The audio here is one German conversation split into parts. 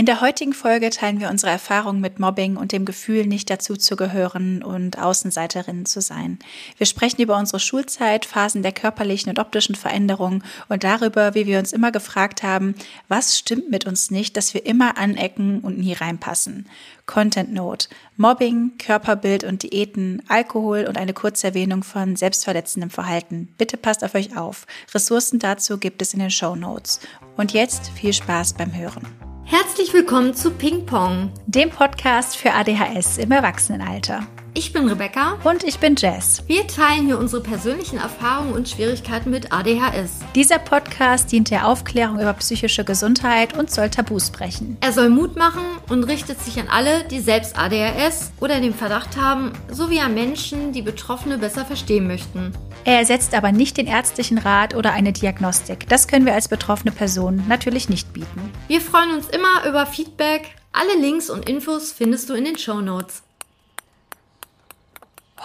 In der heutigen Folge teilen wir unsere Erfahrungen mit Mobbing und dem Gefühl, nicht dazuzugehören und Außenseiterinnen zu sein. Wir sprechen über unsere Schulzeit, Phasen der körperlichen und optischen Veränderungen und darüber, wie wir uns immer gefragt haben, was stimmt mit uns nicht, dass wir immer anecken und nie reinpassen. Content Note, Mobbing, Körperbild und Diäten, Alkohol und eine kurze Erwähnung von selbstverletzendem Verhalten. Bitte passt auf euch auf. Ressourcen dazu gibt es in den Show Notes. Und jetzt viel Spaß beim Hören. Herzlich willkommen zu Ping Pong, dem Podcast für ADHS im Erwachsenenalter. Ich bin Rebecca. Und ich bin Jess. Wir teilen hier unsere persönlichen Erfahrungen und Schwierigkeiten mit ADHS. Dieser Podcast dient der Aufklärung über psychische Gesundheit und soll Tabus brechen. Er soll Mut machen und richtet sich an alle, die selbst ADHS oder den Verdacht haben, sowie an Menschen, die Betroffene besser verstehen möchten. Er ersetzt aber nicht den ärztlichen Rat oder eine Diagnostik. Das können wir als betroffene Person natürlich nicht bieten. Wir freuen uns immer über Feedback. Alle Links und Infos findest du in den Show Notes.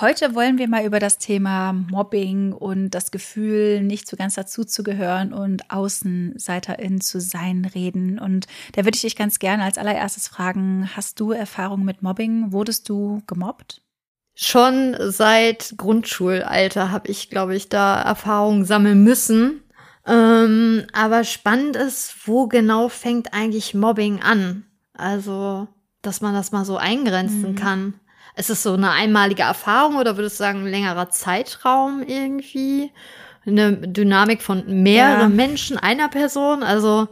Heute wollen wir mal über das Thema Mobbing und das Gefühl, nicht so ganz dazuzugehören und Außenseiterin zu sein reden. Und da würde ich dich ganz gerne als allererstes fragen, hast du Erfahrung mit Mobbing? Wurdest du gemobbt? Schon seit Grundschulalter habe ich, glaube ich, da Erfahrungen sammeln müssen. Ähm, aber spannend ist, wo genau fängt eigentlich Mobbing an? Also, dass man das mal so eingrenzen mhm. kann. Ist es so eine einmalige Erfahrung oder würdest du sagen, ein längerer Zeitraum irgendwie? Eine Dynamik von mehreren ja. Menschen, einer Person? Also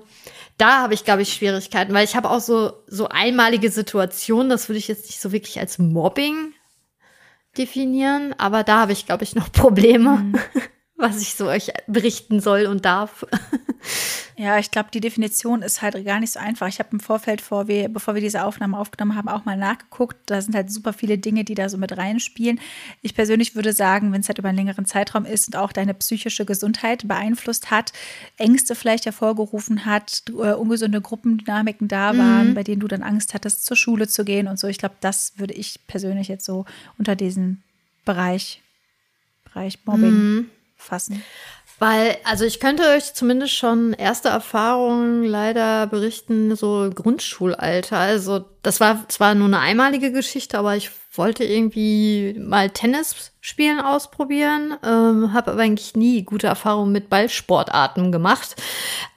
da habe ich, glaube ich, Schwierigkeiten, weil ich habe auch so, so einmalige Situationen, das würde ich jetzt nicht so wirklich als Mobbing definieren, aber da habe ich, glaube ich, noch Probleme. Mhm. Was ich so euch berichten soll und darf. Ja, ich glaube, die Definition ist halt gar nicht so einfach. Ich habe im Vorfeld, vor wir, bevor wir diese Aufnahme aufgenommen haben, auch mal nachgeguckt. Da sind halt super viele Dinge, die da so mit reinspielen. Ich persönlich würde sagen, wenn es halt über einen längeren Zeitraum ist und auch deine psychische Gesundheit beeinflusst hat, Ängste vielleicht hervorgerufen hat, äh, ungesunde Gruppendynamiken da waren, mhm. bei denen du dann Angst hattest, zur Schule zu gehen und so. Ich glaube, das würde ich persönlich jetzt so unter diesen Bereich, Bereich Mobbing. Mhm fassen? Weil, also ich könnte euch zumindest schon erste Erfahrungen leider berichten, so Grundschulalter. Also das war zwar nur eine einmalige Geschichte, aber ich wollte irgendwie mal Tennis spielen ausprobieren, ähm, habe aber eigentlich nie gute Erfahrungen mit Ballsportarten gemacht.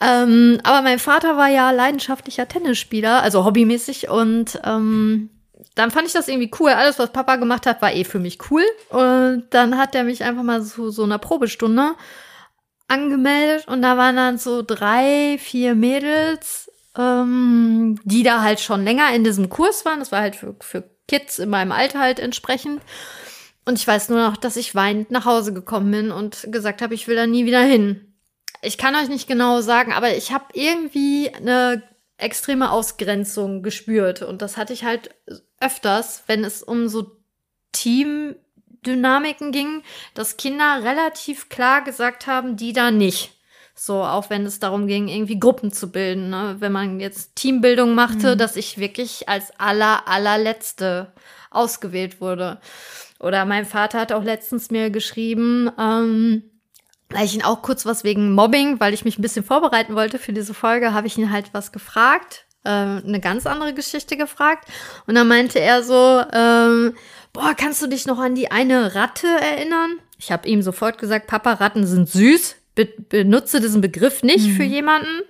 Ähm, aber mein Vater war ja leidenschaftlicher Tennisspieler, also hobbymäßig und ähm, dann fand ich das irgendwie cool. Alles, was Papa gemacht hat, war eh für mich cool. Und dann hat er mich einfach mal zu so einer Probestunde angemeldet und da waren dann so drei, vier Mädels, ähm, die da halt schon länger in diesem Kurs waren. Das war halt für, für Kids in meinem Alter halt entsprechend. Und ich weiß nur noch, dass ich weinend nach Hause gekommen bin und gesagt habe, ich will da nie wieder hin. Ich kann euch nicht genau sagen, aber ich habe irgendwie eine extreme Ausgrenzung gespürt. Und das hatte ich halt öfters, wenn es um so Teamdynamiken ging, dass Kinder relativ klar gesagt haben, die da nicht. So, auch wenn es darum ging, irgendwie Gruppen zu bilden. Ne? Wenn man jetzt Teambildung machte, mhm. dass ich wirklich als aller, allerletzte ausgewählt wurde. Oder mein Vater hat auch letztens mir geschrieben, ähm, weil ich ihn auch kurz was wegen Mobbing, weil ich mich ein bisschen vorbereiten wollte für diese Folge, habe ich ihn halt was gefragt, äh, eine ganz andere Geschichte gefragt. Und dann meinte er so, ähm, boah, kannst du dich noch an die eine Ratte erinnern? Ich habe ihm sofort gesagt, Papa, Ratten sind süß. Be benutze diesen Begriff nicht mhm. für jemanden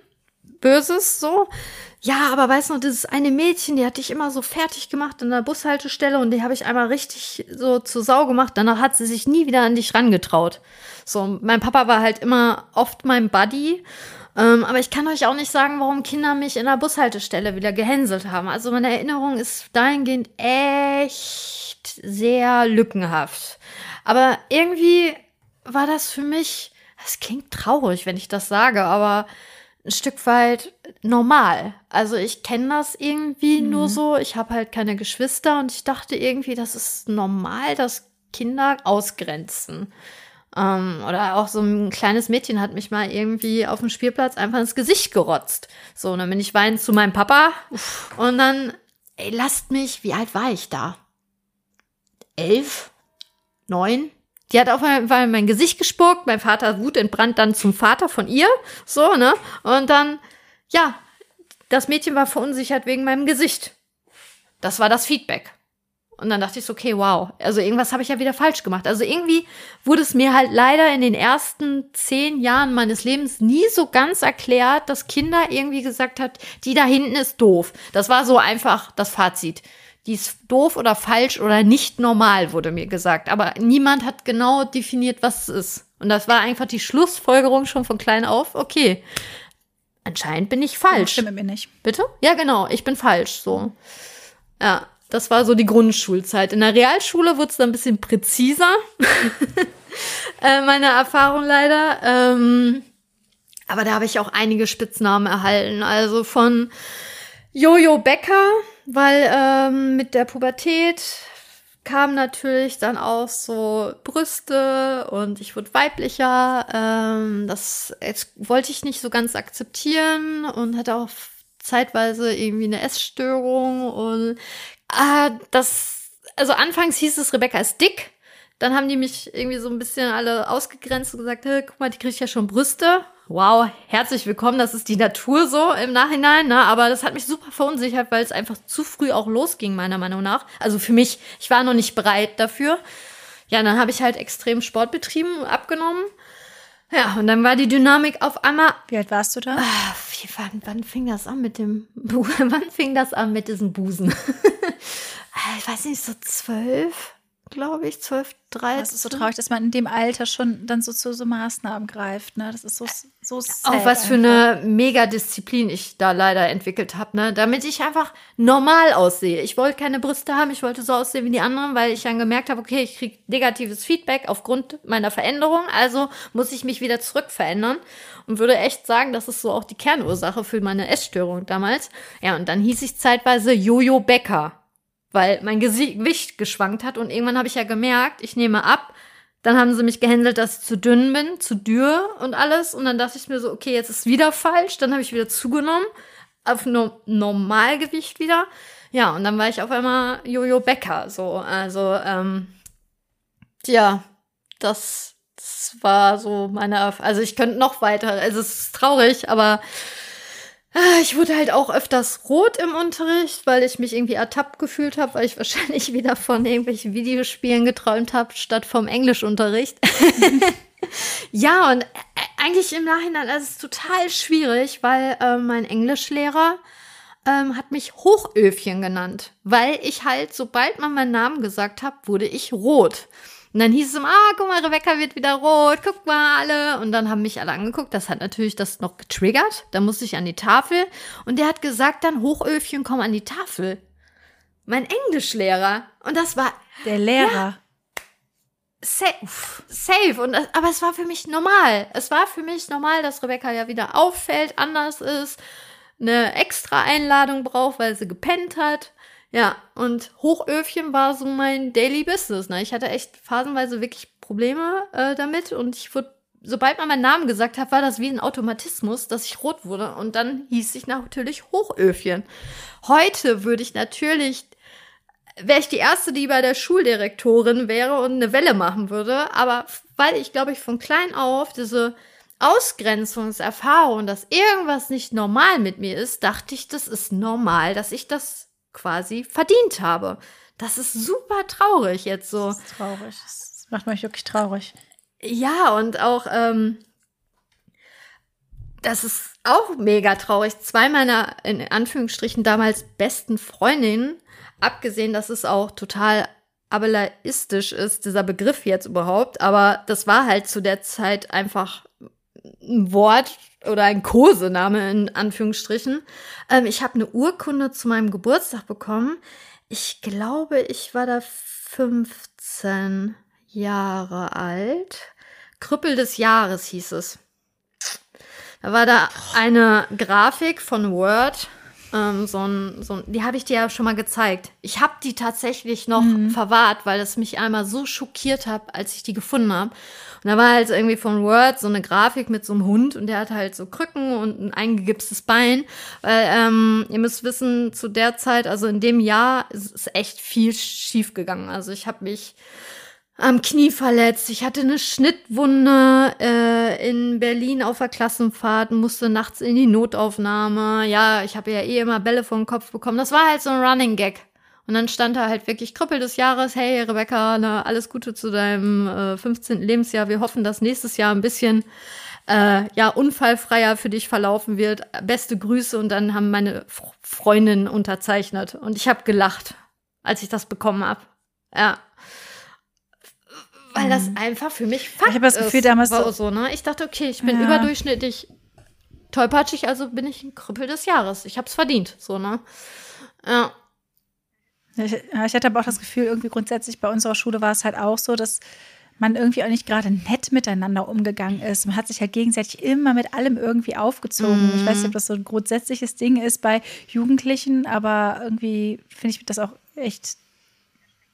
Böses, so. Ja, aber weißt du noch, dieses eine Mädchen, die hat dich immer so fertig gemacht an der Bushaltestelle und die habe ich einmal richtig so zur Sau gemacht. Danach hat sie sich nie wieder an dich rangetraut. So, mein Papa war halt immer oft mein Buddy. Ähm, aber ich kann euch auch nicht sagen, warum Kinder mich in der Bushaltestelle wieder gehänselt haben. Also meine Erinnerung ist dahingehend echt sehr lückenhaft. Aber irgendwie war das für mich, das klingt traurig, wenn ich das sage, aber ein Stück weit normal. Also ich kenne das irgendwie mhm. nur so. Ich habe halt keine Geschwister und ich dachte irgendwie, das ist normal, dass Kinder ausgrenzen. Ähm, oder auch so ein kleines Mädchen hat mich mal irgendwie auf dem Spielplatz einfach ins Gesicht gerotzt. So, und dann bin ich weinend zu meinem Papa und dann, ey, lasst mich, wie alt war ich da? Elf? Neun? Die hat auf einmal mein Gesicht gespuckt, mein Vater wutentbrannt dann zum Vater von ihr, so, ne? Und dann, ja, das Mädchen war verunsichert wegen meinem Gesicht. Das war das Feedback. Und dann dachte ich so, okay, wow. Also irgendwas habe ich ja wieder falsch gemacht. Also irgendwie wurde es mir halt leider in den ersten zehn Jahren meines Lebens nie so ganz erklärt, dass Kinder irgendwie gesagt hat, die da hinten ist doof. Das war so einfach das Fazit. Die ist doof oder falsch oder nicht normal, wurde mir gesagt. Aber niemand hat genau definiert, was es ist. Und das war einfach die Schlussfolgerung schon von klein auf. Okay, anscheinend bin ich falsch. Stimme mir nicht. Bitte? Ja, genau, ich bin falsch. So. Ja, das war so die Grundschulzeit. In der Realschule wurde es dann ein bisschen präziser. äh, meine Erfahrung leider. Ähm, aber da habe ich auch einige Spitznamen erhalten. Also von Jojo Becker, weil ähm, mit der Pubertät kamen natürlich dann auch so Brüste und ich wurde weiblicher. Ähm, das wollte ich nicht so ganz akzeptieren und hatte auch zeitweise irgendwie eine Essstörung und ah, das, also anfangs hieß es, Rebecca ist dick. Dann haben die mich irgendwie so ein bisschen alle ausgegrenzt und gesagt, hey, guck mal, die kriegt ja schon Brüste. Wow, herzlich willkommen, das ist die Natur so im Nachhinein, ne? Aber das hat mich super verunsichert, weil es einfach zu früh auch losging, meiner Meinung nach. Also für mich, ich war noch nicht bereit dafür. Ja, dann habe ich halt extrem Sport betrieben, abgenommen. Ja, und dann war die Dynamik auf einmal. Wie alt warst du da? Ah, wie, wann, wann fing das an mit dem wann fing das an mit diesem Busen? ich weiß nicht, so zwölf, glaube ich, zwölf, dreizehn. Das ist so traurig, dass man in dem Alter schon dann so zu so Maßnahmen greift. Ne? Das ist so, so Auch was für eine Megadisziplin ich da leider entwickelt habe, ne? damit ich einfach normal aussehe. Ich wollte keine Brüste haben, ich wollte so aussehen wie die anderen, weil ich dann gemerkt habe, okay, ich kriege negatives Feedback aufgrund meiner Veränderung, also muss ich mich wieder zurück verändern und würde echt sagen, das ist so auch die Kernursache für meine Essstörung damals. Ja, und dann hieß ich zeitweise Jojo Becker weil mein Gewicht geschwankt hat und irgendwann habe ich ja gemerkt, ich nehme ab. Dann haben sie mich gehänselt, dass ich zu dünn bin, zu dürr und alles. Und dann dachte ich mir so, okay, jetzt ist wieder falsch. Dann habe ich wieder zugenommen auf no Normalgewicht wieder. Ja, und dann war ich auf einmal Jojo Becker. So, also, ähm, ja, das, das war so meine, also ich könnte noch weiter. Also es ist traurig, aber ich wurde halt auch öfters rot im Unterricht, weil ich mich irgendwie ertappt gefühlt habe, weil ich wahrscheinlich wieder von irgendwelchen Videospielen geträumt habe, statt vom Englischunterricht. ja, und äh, eigentlich im Nachhinein, ist total schwierig, weil äh, mein Englischlehrer ähm, hat mich Hochöfchen genannt, weil ich halt, sobald man meinen Namen gesagt hat, wurde ich rot. Und dann hieß es immer, ah, guck mal, Rebecca wird wieder rot, guck mal alle. Und dann haben mich alle angeguckt. Das hat natürlich das noch getriggert. Da musste ich an die Tafel. Und der hat gesagt dann, Hochöfchen, komm an die Tafel. Mein Englischlehrer. Und das war. Der Lehrer. Ja, safe. safe. Und, aber es war für mich normal. Es war für mich normal, dass Rebecca ja wieder auffällt, anders ist, eine extra Einladung braucht, weil sie gepennt hat. Ja, und Hochöfchen war so mein Daily Business. Ne? Ich hatte echt phasenweise wirklich Probleme äh, damit und ich wurde, sobald man meinen Namen gesagt hat, war das wie ein Automatismus, dass ich rot wurde und dann hieß ich natürlich Hochöfchen. Heute würde ich natürlich, wäre ich die Erste, die bei der Schuldirektorin wäre und eine Welle machen würde, aber weil ich, glaube ich, von klein auf diese Ausgrenzungserfahrung, dass irgendwas nicht normal mit mir ist, dachte ich, das ist normal, dass ich das quasi verdient habe. Das ist super traurig jetzt so. Das ist traurig. Das macht mich wirklich traurig. Ja, und auch, ähm, das ist auch mega traurig. Zwei meiner, in Anführungsstrichen, damals besten Freundinnen, abgesehen, dass es auch total abelaistisch ist, dieser Begriff jetzt überhaupt, aber das war halt zu der Zeit einfach ein Wort oder ein Kosename in Anführungsstrichen. Ähm, ich habe eine Urkunde zu meinem Geburtstag bekommen. Ich glaube, ich war da 15 Jahre alt. Krüppel des Jahres hieß es. Da war da eine Grafik von Word ähm, so ein, so ein, die habe ich dir ja schon mal gezeigt. Ich habe die tatsächlich noch mhm. verwahrt, weil es mich einmal so schockiert hat, als ich die gefunden habe. Und da war halt irgendwie von Word so eine Grafik mit so einem Hund und der hat halt so Krücken und ein eingegipstes Bein. Weil ähm, ihr müsst wissen, zu der Zeit, also in dem Jahr, ist, ist echt viel schief gegangen. Also ich habe mich am Knie verletzt. Ich hatte eine Schnittwunde äh, in Berlin auf der Klassenfahrt, musste nachts in die Notaufnahme. Ja, ich habe ja eh immer Bälle den Kopf bekommen. Das war halt so ein Running Gag. Und dann stand da halt wirklich Krüppel des Jahres. Hey, Rebecca, na, alles Gute zu deinem äh, 15. Lebensjahr. Wir hoffen, dass nächstes Jahr ein bisschen äh, ja unfallfreier für dich verlaufen wird. Beste Grüße. Und dann haben meine Freundinnen unterzeichnet. Und ich habe gelacht, als ich das bekommen habe. Ja weil das mhm. einfach für mich Fakt Ich habe das Gefühl, damals so, so, ne? Ich dachte, okay, ich bin ja. überdurchschnittlich tollpatschig, also bin ich ein Krüppel des Jahres. Ich habe es verdient, so, ne? Ja. Ich, ich hatte aber auch das Gefühl, irgendwie grundsätzlich bei unserer Schule war es halt auch so, dass man irgendwie auch nicht gerade nett miteinander umgegangen ist. Man hat sich halt gegenseitig immer mit allem irgendwie aufgezogen. Mm. Ich weiß nicht, ob das so ein grundsätzliches Ding ist bei Jugendlichen, aber irgendwie finde ich das auch echt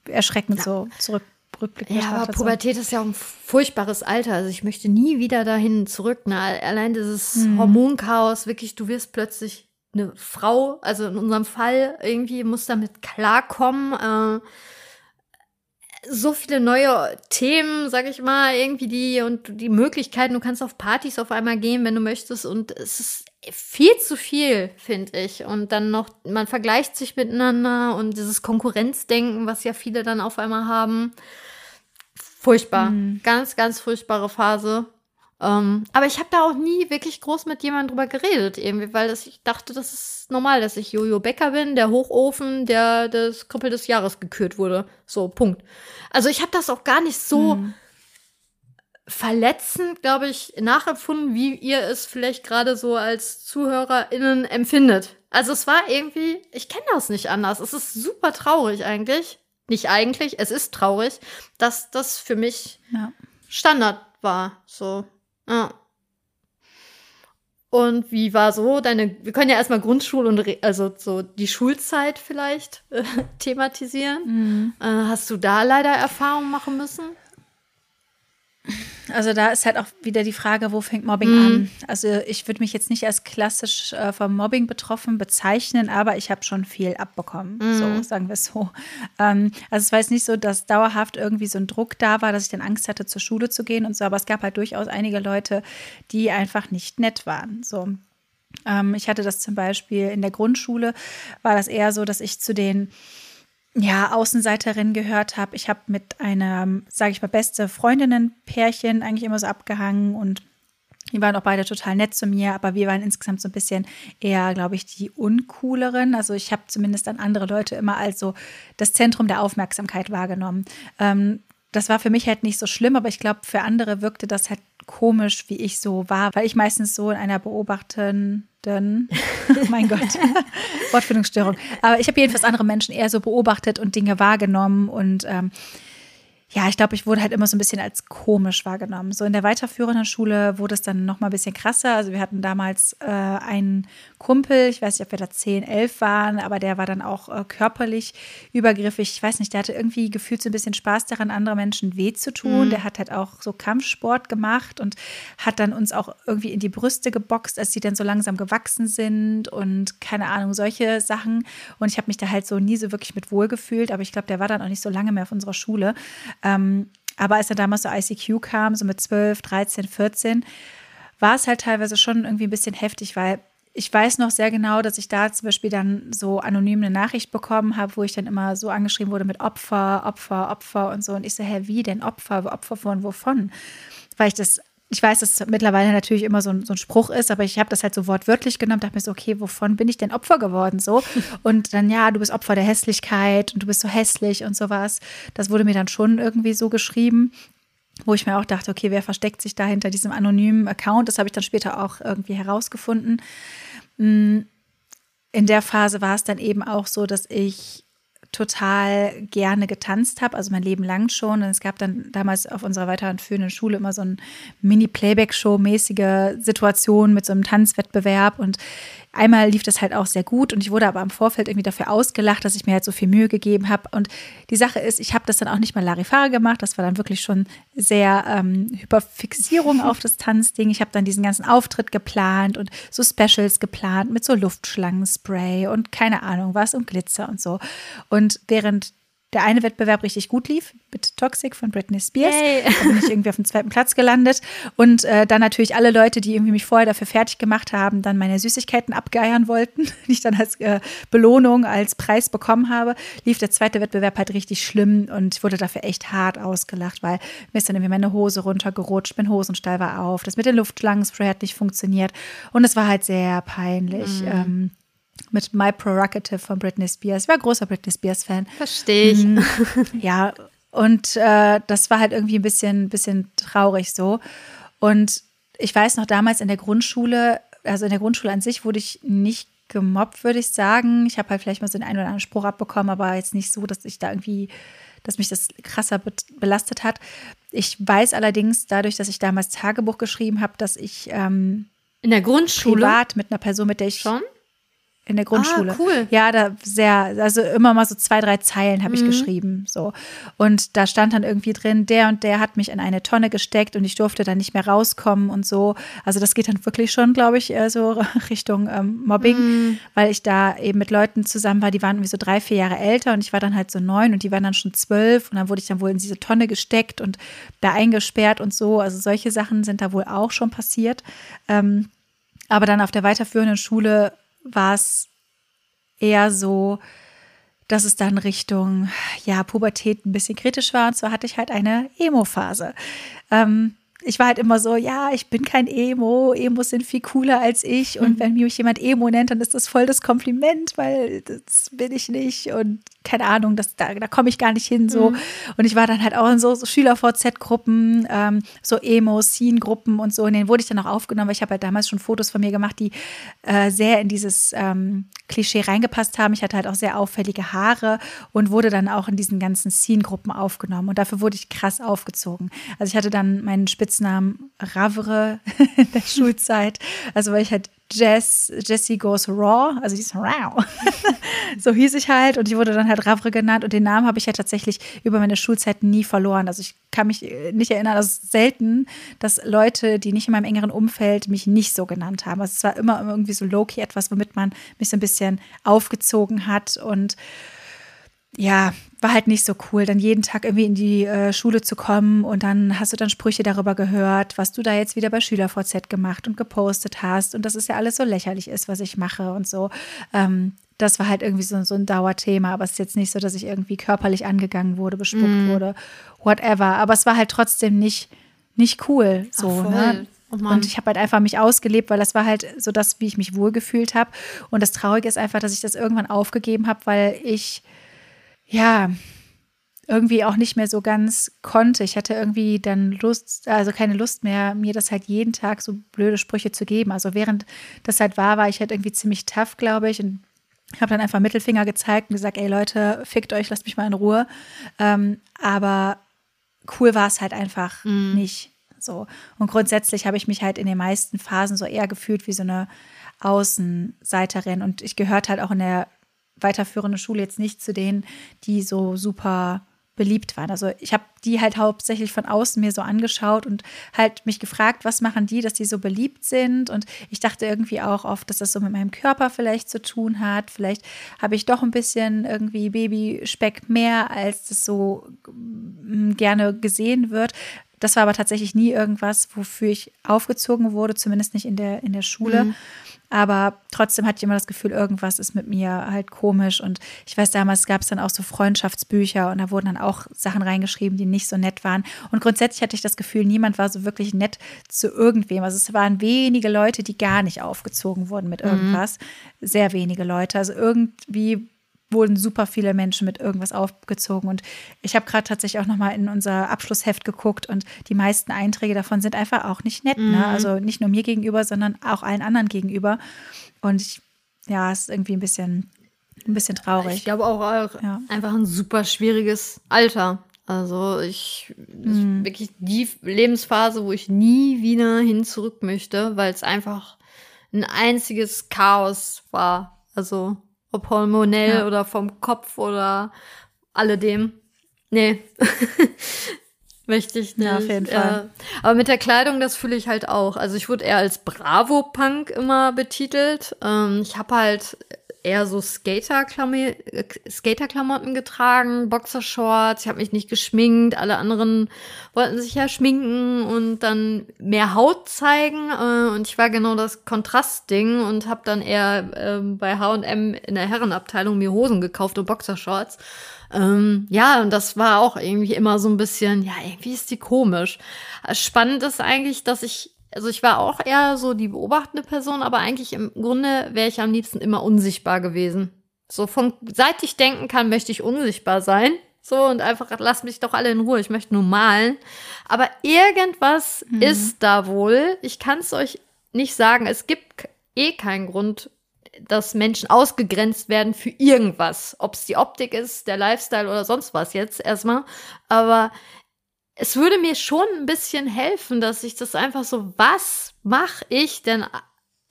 erschreckend ja. so zurück rückblickend Ja, aber Pubertät ist ja auch ein furchtbares Alter. Also ich möchte nie wieder dahin zurück. Ne? Allein dieses hm. Hormonchaos, wirklich, du wirst plötzlich eine Frau, also in unserem Fall irgendwie muss damit klarkommen. Äh, so viele neue Themen, sag ich mal, irgendwie die und die Möglichkeiten. Du kannst auf Partys auf einmal gehen, wenn du möchtest. Und es ist viel zu viel, finde ich. Und dann noch, man vergleicht sich miteinander und dieses Konkurrenzdenken, was ja viele dann auf einmal haben. Furchtbar. Mhm. Ganz, ganz furchtbare Phase. Ähm, aber ich habe da auch nie wirklich groß mit jemandem drüber geredet, irgendwie, weil das, ich dachte, das ist normal, dass ich Jojo Becker bin, der Hochofen, der des Krüppel des Jahres gekürt wurde. So, Punkt. Also ich habe das auch gar nicht so mhm. verletzend, glaube ich, nachempfunden, wie ihr es vielleicht gerade so als ZuhörerInnen empfindet. Also es war irgendwie, ich kenne das nicht anders. Es ist super traurig eigentlich nicht eigentlich, es ist traurig, dass das für mich ja. Standard war. So, ja. Und wie war so deine, wir können ja erstmal Grundschule und also so die Schulzeit vielleicht äh, thematisieren. Mhm. Äh, hast du da leider Erfahrungen machen müssen? Also da ist halt auch wieder die Frage, wo fängt Mobbing mhm. an? Also ich würde mich jetzt nicht als klassisch äh, vom Mobbing betroffen bezeichnen, aber ich habe schon viel abbekommen, mhm. so sagen wir es so. Ähm, also es war jetzt nicht so, dass dauerhaft irgendwie so ein Druck da war, dass ich dann Angst hatte, zur Schule zu gehen und so, aber es gab halt durchaus einige Leute, die einfach nicht nett waren. So. Ähm, ich hatte das zum Beispiel in der Grundschule, war das eher so, dass ich zu den ja, Außenseiterin gehört habe. Ich habe mit einem, sage ich mal, beste Freundinnen-Pärchen eigentlich immer so abgehangen und die waren auch beide total nett zu mir, aber wir waren insgesamt so ein bisschen eher, glaube ich, die uncooleren. Also ich habe zumindest an andere Leute immer als so das Zentrum der Aufmerksamkeit wahrgenommen. Ähm, das war für mich halt nicht so schlimm, aber ich glaube, für andere wirkte das halt komisch, wie ich so war, weil ich meistens so in einer beobachtenden, oh mein Gott, Wortfindungsstörung. Aber ich habe jedenfalls andere Menschen eher so beobachtet und Dinge wahrgenommen und ähm, ja, ich glaube, ich wurde halt immer so ein bisschen als komisch wahrgenommen. So in der weiterführenden Schule wurde es dann noch mal ein bisschen krasser. Also wir hatten damals äh, einen Kumpel, ich weiß nicht, ob wir da 10, 11 waren, aber der war dann auch äh, körperlich übergriffig. Ich weiß nicht, der hatte irgendwie gefühlt so ein bisschen Spaß daran, anderen Menschen weh zu tun. Mhm. Der hat halt auch so Kampfsport gemacht und hat dann uns auch irgendwie in die Brüste geboxt, als die dann so langsam gewachsen sind und keine Ahnung, solche Sachen. Und ich habe mich da halt so nie so wirklich mit wohl gefühlt, aber ich glaube, der war dann auch nicht so lange mehr auf unserer Schule. Ähm, aber als er damals so ICQ kam, so mit 12, 13, 14, war es halt teilweise schon irgendwie ein bisschen heftig, weil ich weiß noch sehr genau, dass ich da zum Beispiel dann so anonym eine Nachricht bekommen habe, wo ich dann immer so angeschrieben wurde mit Opfer, Opfer, Opfer und so. Und ich so, hä, wie denn Opfer? Opfer von wovon? Weil ich das ich weiß, dass es mittlerweile natürlich immer so ein, so ein Spruch ist, aber ich habe das halt so wortwörtlich genommen, dachte mir so, okay, wovon bin ich denn Opfer geworden so? Und dann, ja, du bist Opfer der Hässlichkeit und du bist so hässlich und sowas. Das wurde mir dann schon irgendwie so geschrieben wo ich mir auch dachte, okay, wer versteckt sich da hinter diesem anonymen Account? Das habe ich dann später auch irgendwie herausgefunden. Mm, in der Phase war es dann eben auch so, dass ich total gerne getanzt habe, also mein Leben lang schon. Und es gab dann damals auf unserer weiterführenden Schule immer so eine Mini-Playback-Show-mäßige Situation mit so einem Tanzwettbewerb. Und einmal lief das halt auch sehr gut und ich wurde aber im Vorfeld irgendwie dafür ausgelacht, dass ich mir halt so viel Mühe gegeben habe. Und die Sache ist, ich habe das dann auch nicht mal Larifare gemacht. Das war dann wirklich schon sehr ähm, Hyperfixierung auf das Tanzding. Ich habe dann diesen ganzen Auftritt geplant und so Specials geplant mit so Luftschlangenspray und keine Ahnung was und Glitzer und so. Und während der eine Wettbewerb richtig gut lief, mit Toxic von Britney Spears. Yay. Da bin ich irgendwie auf dem zweiten Platz gelandet. Und äh, dann natürlich alle Leute, die irgendwie mich vorher dafür fertig gemacht haben, dann meine Süßigkeiten abgeiern wollten, die ich dann als äh, Belohnung, als Preis bekommen habe, lief der zweite Wettbewerb halt richtig schlimm und ich wurde dafür echt hart ausgelacht, weil mir ist dann irgendwie meine Hose runtergerutscht, mein Hosenstall war auf, das mit dem Luftschlangenspray hat nicht funktioniert und es war halt sehr peinlich. Mhm. Ähm, mit My Prerogative von Britney Spears. Ich war großer Britney Spears-Fan. Verstehe ich. Mhm. Ja, und äh, das war halt irgendwie ein bisschen, bisschen traurig so. Und ich weiß noch damals in der Grundschule, also in der Grundschule an sich wurde ich nicht gemobbt, würde ich sagen. Ich habe halt vielleicht mal so den einen oder anderen Spruch abbekommen, aber jetzt nicht so, dass ich da irgendwie, dass mich das krasser be belastet hat. Ich weiß allerdings dadurch, dass ich damals Tagebuch geschrieben habe, dass ich ähm, in der Grundschule privat mit einer Person, mit der ich schon in der Grundschule. Ah, cool. Ja, da sehr, also immer mal so zwei, drei Zeilen habe ich mhm. geschrieben. So. Und da stand dann irgendwie drin, der und der hat mich in eine Tonne gesteckt und ich durfte dann nicht mehr rauskommen und so. Also das geht dann wirklich schon, glaube ich, so Richtung ähm, Mobbing, mhm. weil ich da eben mit Leuten zusammen war, die waren irgendwie so drei, vier Jahre älter und ich war dann halt so neun und die waren dann schon zwölf und dann wurde ich dann wohl in diese Tonne gesteckt und da eingesperrt und so. Also solche Sachen sind da wohl auch schon passiert. Ähm, aber dann auf der weiterführenden Schule war es eher so, dass es dann Richtung ja, Pubertät ein bisschen kritisch war. Und zwar hatte ich halt eine Emo-Phase. Ähm, ich war halt immer so, ja, ich bin kein Emo, Emos sind viel cooler als ich. Und mhm. wenn mich jemand Emo nennt, dann ist das voll das Kompliment, weil das bin ich nicht. Und keine Ahnung, das, da, da komme ich gar nicht hin. So. Mhm. Und ich war dann halt auch in so, so Schüler-VZ-Gruppen, ähm, so Emo-Scene-Gruppen und so. Und denen wurde ich dann auch aufgenommen, weil ich habe halt damals schon Fotos von mir gemacht, die äh, sehr in dieses ähm, Klischee reingepasst haben. Ich hatte halt auch sehr auffällige Haare und wurde dann auch in diesen ganzen Scene-Gruppen aufgenommen. Und dafür wurde ich krass aufgezogen. Also ich hatte dann meinen Spitznamen Ravre in der Schulzeit. Also weil ich halt Jess, Jessie Goes Raw, also die ist Raw. so hieß ich halt und ich wurde dann halt Ravre genannt und den Namen habe ich ja tatsächlich über meine Schulzeit nie verloren. Also ich kann mich äh, nicht erinnern, also selten, dass Leute, die nicht in meinem engeren Umfeld mich nicht so genannt haben. Also es war immer irgendwie so low-key etwas, womit man mich so ein bisschen aufgezogen hat und ja, war halt nicht so cool, dann jeden Tag irgendwie in die äh, Schule zu kommen und dann hast du dann Sprüche darüber gehört, was du da jetzt wieder bei SchülerVZ gemacht und gepostet hast und dass es ja alles so lächerlich ist, was ich mache und so. Ähm, das war halt irgendwie so, so ein Dauerthema, aber es ist jetzt nicht so, dass ich irgendwie körperlich angegangen wurde, bespuckt mm. wurde, whatever. Aber es war halt trotzdem nicht, nicht cool. So, Ach, ne? Oh und ich habe halt einfach mich ausgelebt, weil das war halt so das, wie ich mich wohlgefühlt habe. Und das Traurige ist einfach, dass ich das irgendwann aufgegeben habe, weil ich ja, irgendwie auch nicht mehr so ganz konnte. Ich hatte irgendwie dann Lust, also keine Lust mehr, mir das halt jeden Tag so blöde Sprüche zu geben. Also während das halt war, war ich halt irgendwie ziemlich tough, glaube ich. Und habe dann einfach Mittelfinger gezeigt und gesagt, ey Leute, fickt euch, lasst mich mal in Ruhe. Ähm, aber cool war es halt einfach mm. nicht. So. Und grundsätzlich habe ich mich halt in den meisten Phasen so eher gefühlt wie so eine Außenseiterin. Und ich gehört halt auch in der weiterführende Schule jetzt nicht zu denen, die so super beliebt waren. Also ich habe die halt hauptsächlich von außen mir so angeschaut und halt mich gefragt, was machen die, dass die so beliebt sind. Und ich dachte irgendwie auch oft, dass das so mit meinem Körper vielleicht zu tun hat. Vielleicht habe ich doch ein bisschen irgendwie Babyspeck mehr, als das so mm, gerne gesehen wird. Das war aber tatsächlich nie irgendwas, wofür ich aufgezogen wurde, zumindest nicht in der, in der Schule. Mhm. Aber trotzdem hatte ich immer das Gefühl, irgendwas ist mit mir halt komisch. Und ich weiß, damals gab es dann auch so Freundschaftsbücher und da wurden dann auch Sachen reingeschrieben, die nicht so nett waren. Und grundsätzlich hatte ich das Gefühl, niemand war so wirklich nett zu irgendwem. Also es waren wenige Leute, die gar nicht aufgezogen wurden mit mhm. irgendwas. Mhm. Sehr wenige Leute. Also irgendwie wurden super viele Menschen mit irgendwas aufgezogen. Und ich habe gerade tatsächlich auch nochmal in unser Abschlussheft geguckt und die meisten Einträge davon sind einfach auch nicht nett. Ne? Mhm. Ne? Also nicht nur mir gegenüber, sondern auch allen anderen gegenüber. Und ich, ja, es ist irgendwie ein bisschen, ein bisschen traurig. Ich glaube auch, auch ja. einfach ein super schwieriges Alter. Also ich, mhm. wirklich die Lebensphase, wo ich nie wieder hin zurück möchte, weil es einfach ein einziges Chaos war. Also ob hormonell ja. oder vom Kopf oder alledem. Nee. Möchte ich nicht. Ja, auf jeden Fall. Ja. Aber mit der Kleidung, das fühle ich halt auch. Also ich wurde eher als Bravo-Punk immer betitelt. Ähm, ich habe halt eher so Skater-Klamotten Skater getragen, Boxershorts. Ich habe mich nicht geschminkt. Alle anderen wollten sich ja schminken und dann mehr Haut zeigen. Äh, und ich war genau das Kontrastding und habe dann eher äh, bei H&M in der Herrenabteilung mir Hosen gekauft und Boxershorts. Ähm, ja, und das war auch irgendwie immer so ein bisschen, ja, irgendwie ist die komisch. Spannend ist eigentlich, dass ich also ich war auch eher so die beobachtende Person, aber eigentlich im Grunde wäre ich am liebsten immer unsichtbar gewesen. So von seit ich denken kann, möchte ich unsichtbar sein. So und einfach lass mich doch alle in Ruhe, ich möchte nur malen. Aber irgendwas mhm. ist da wohl. Ich kann es euch nicht sagen. Es gibt eh keinen Grund, dass Menschen ausgegrenzt werden für irgendwas. Ob es die Optik ist, der Lifestyle oder sonst was jetzt erstmal. Aber es würde mir schon ein bisschen helfen, dass ich das einfach so, was mache ich denn?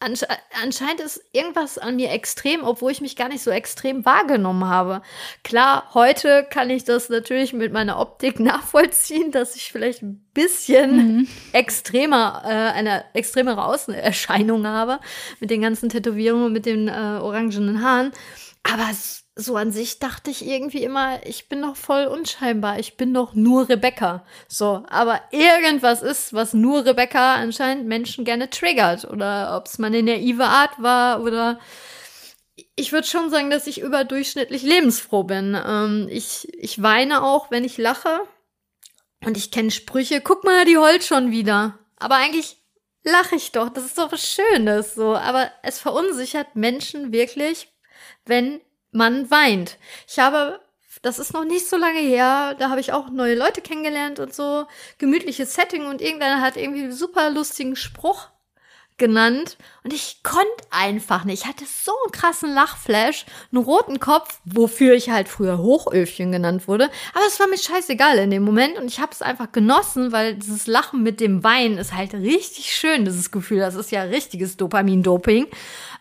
Ansche anscheinend ist irgendwas an mir extrem, obwohl ich mich gar nicht so extrem wahrgenommen habe. Klar, heute kann ich das natürlich mit meiner Optik nachvollziehen, dass ich vielleicht ein bisschen mhm. extremer, äh, eine extremere Außenerscheinung habe mit den ganzen Tätowierungen und mit den äh, orangenen Haaren. Aber so an sich dachte ich irgendwie immer, ich bin doch voll unscheinbar, ich bin doch nur Rebecca. So, aber irgendwas ist, was nur Rebecca anscheinend Menschen gerne triggert. Oder ob es meine naive Art war oder ich würde schon sagen, dass ich überdurchschnittlich lebensfroh bin. Ähm, ich, ich weine auch, wenn ich lache. Und ich kenne Sprüche, guck mal, die heult schon wieder. Aber eigentlich lache ich doch. Das ist doch was Schönes, so. Aber es verunsichert Menschen wirklich, wenn man weint. Ich habe, das ist noch nicht so lange her, da habe ich auch neue Leute kennengelernt und so, gemütliches Setting und irgendeiner hat irgendwie einen super lustigen Spruch genannt und ich konnte einfach nicht. Ich hatte so einen krassen Lachflash, einen roten Kopf, wofür ich halt früher Hochöfchen genannt wurde. Aber es war mir scheißegal in dem Moment und ich habe es einfach genossen, weil dieses Lachen mit dem Wein ist halt richtig schön, dieses Gefühl. Das ist ja richtiges Dopamin-Doping.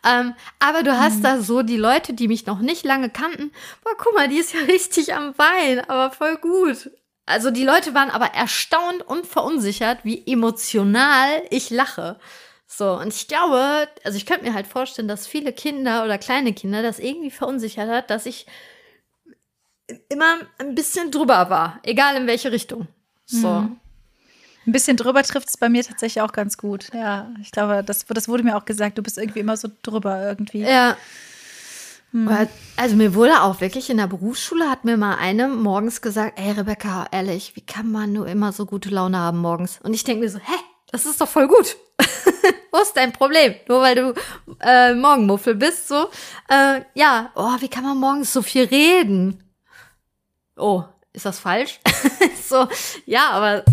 Ähm, aber du hast mhm. da so die Leute, die mich noch nicht lange kannten. Boah, guck mal, die ist ja richtig am Wein, aber voll gut. Also die Leute waren aber erstaunt und verunsichert, wie emotional ich lache. So, und ich glaube, also ich könnte mir halt vorstellen, dass viele Kinder oder kleine Kinder das irgendwie verunsichert hat, dass ich immer ein bisschen drüber war, egal in welche Richtung. So. Mhm. Ein bisschen drüber trifft es bei mir tatsächlich auch ganz gut. Ja, ich glaube, das, das wurde mir auch gesagt, du bist irgendwie immer so drüber irgendwie. Ja. Hm. Also mir wurde auch wirklich in der Berufsschule hat mir mal eine morgens gesagt, ey Rebecca, ehrlich, wie kann man nur immer so gute Laune haben morgens? Und ich denke mir so, hä, das ist doch voll gut. Wo ist dein Problem? Nur weil du äh, Morgenmuffel bist, so. Äh, ja, oh, wie kann man morgens so viel reden? Oh, ist das falsch? so, ja, aber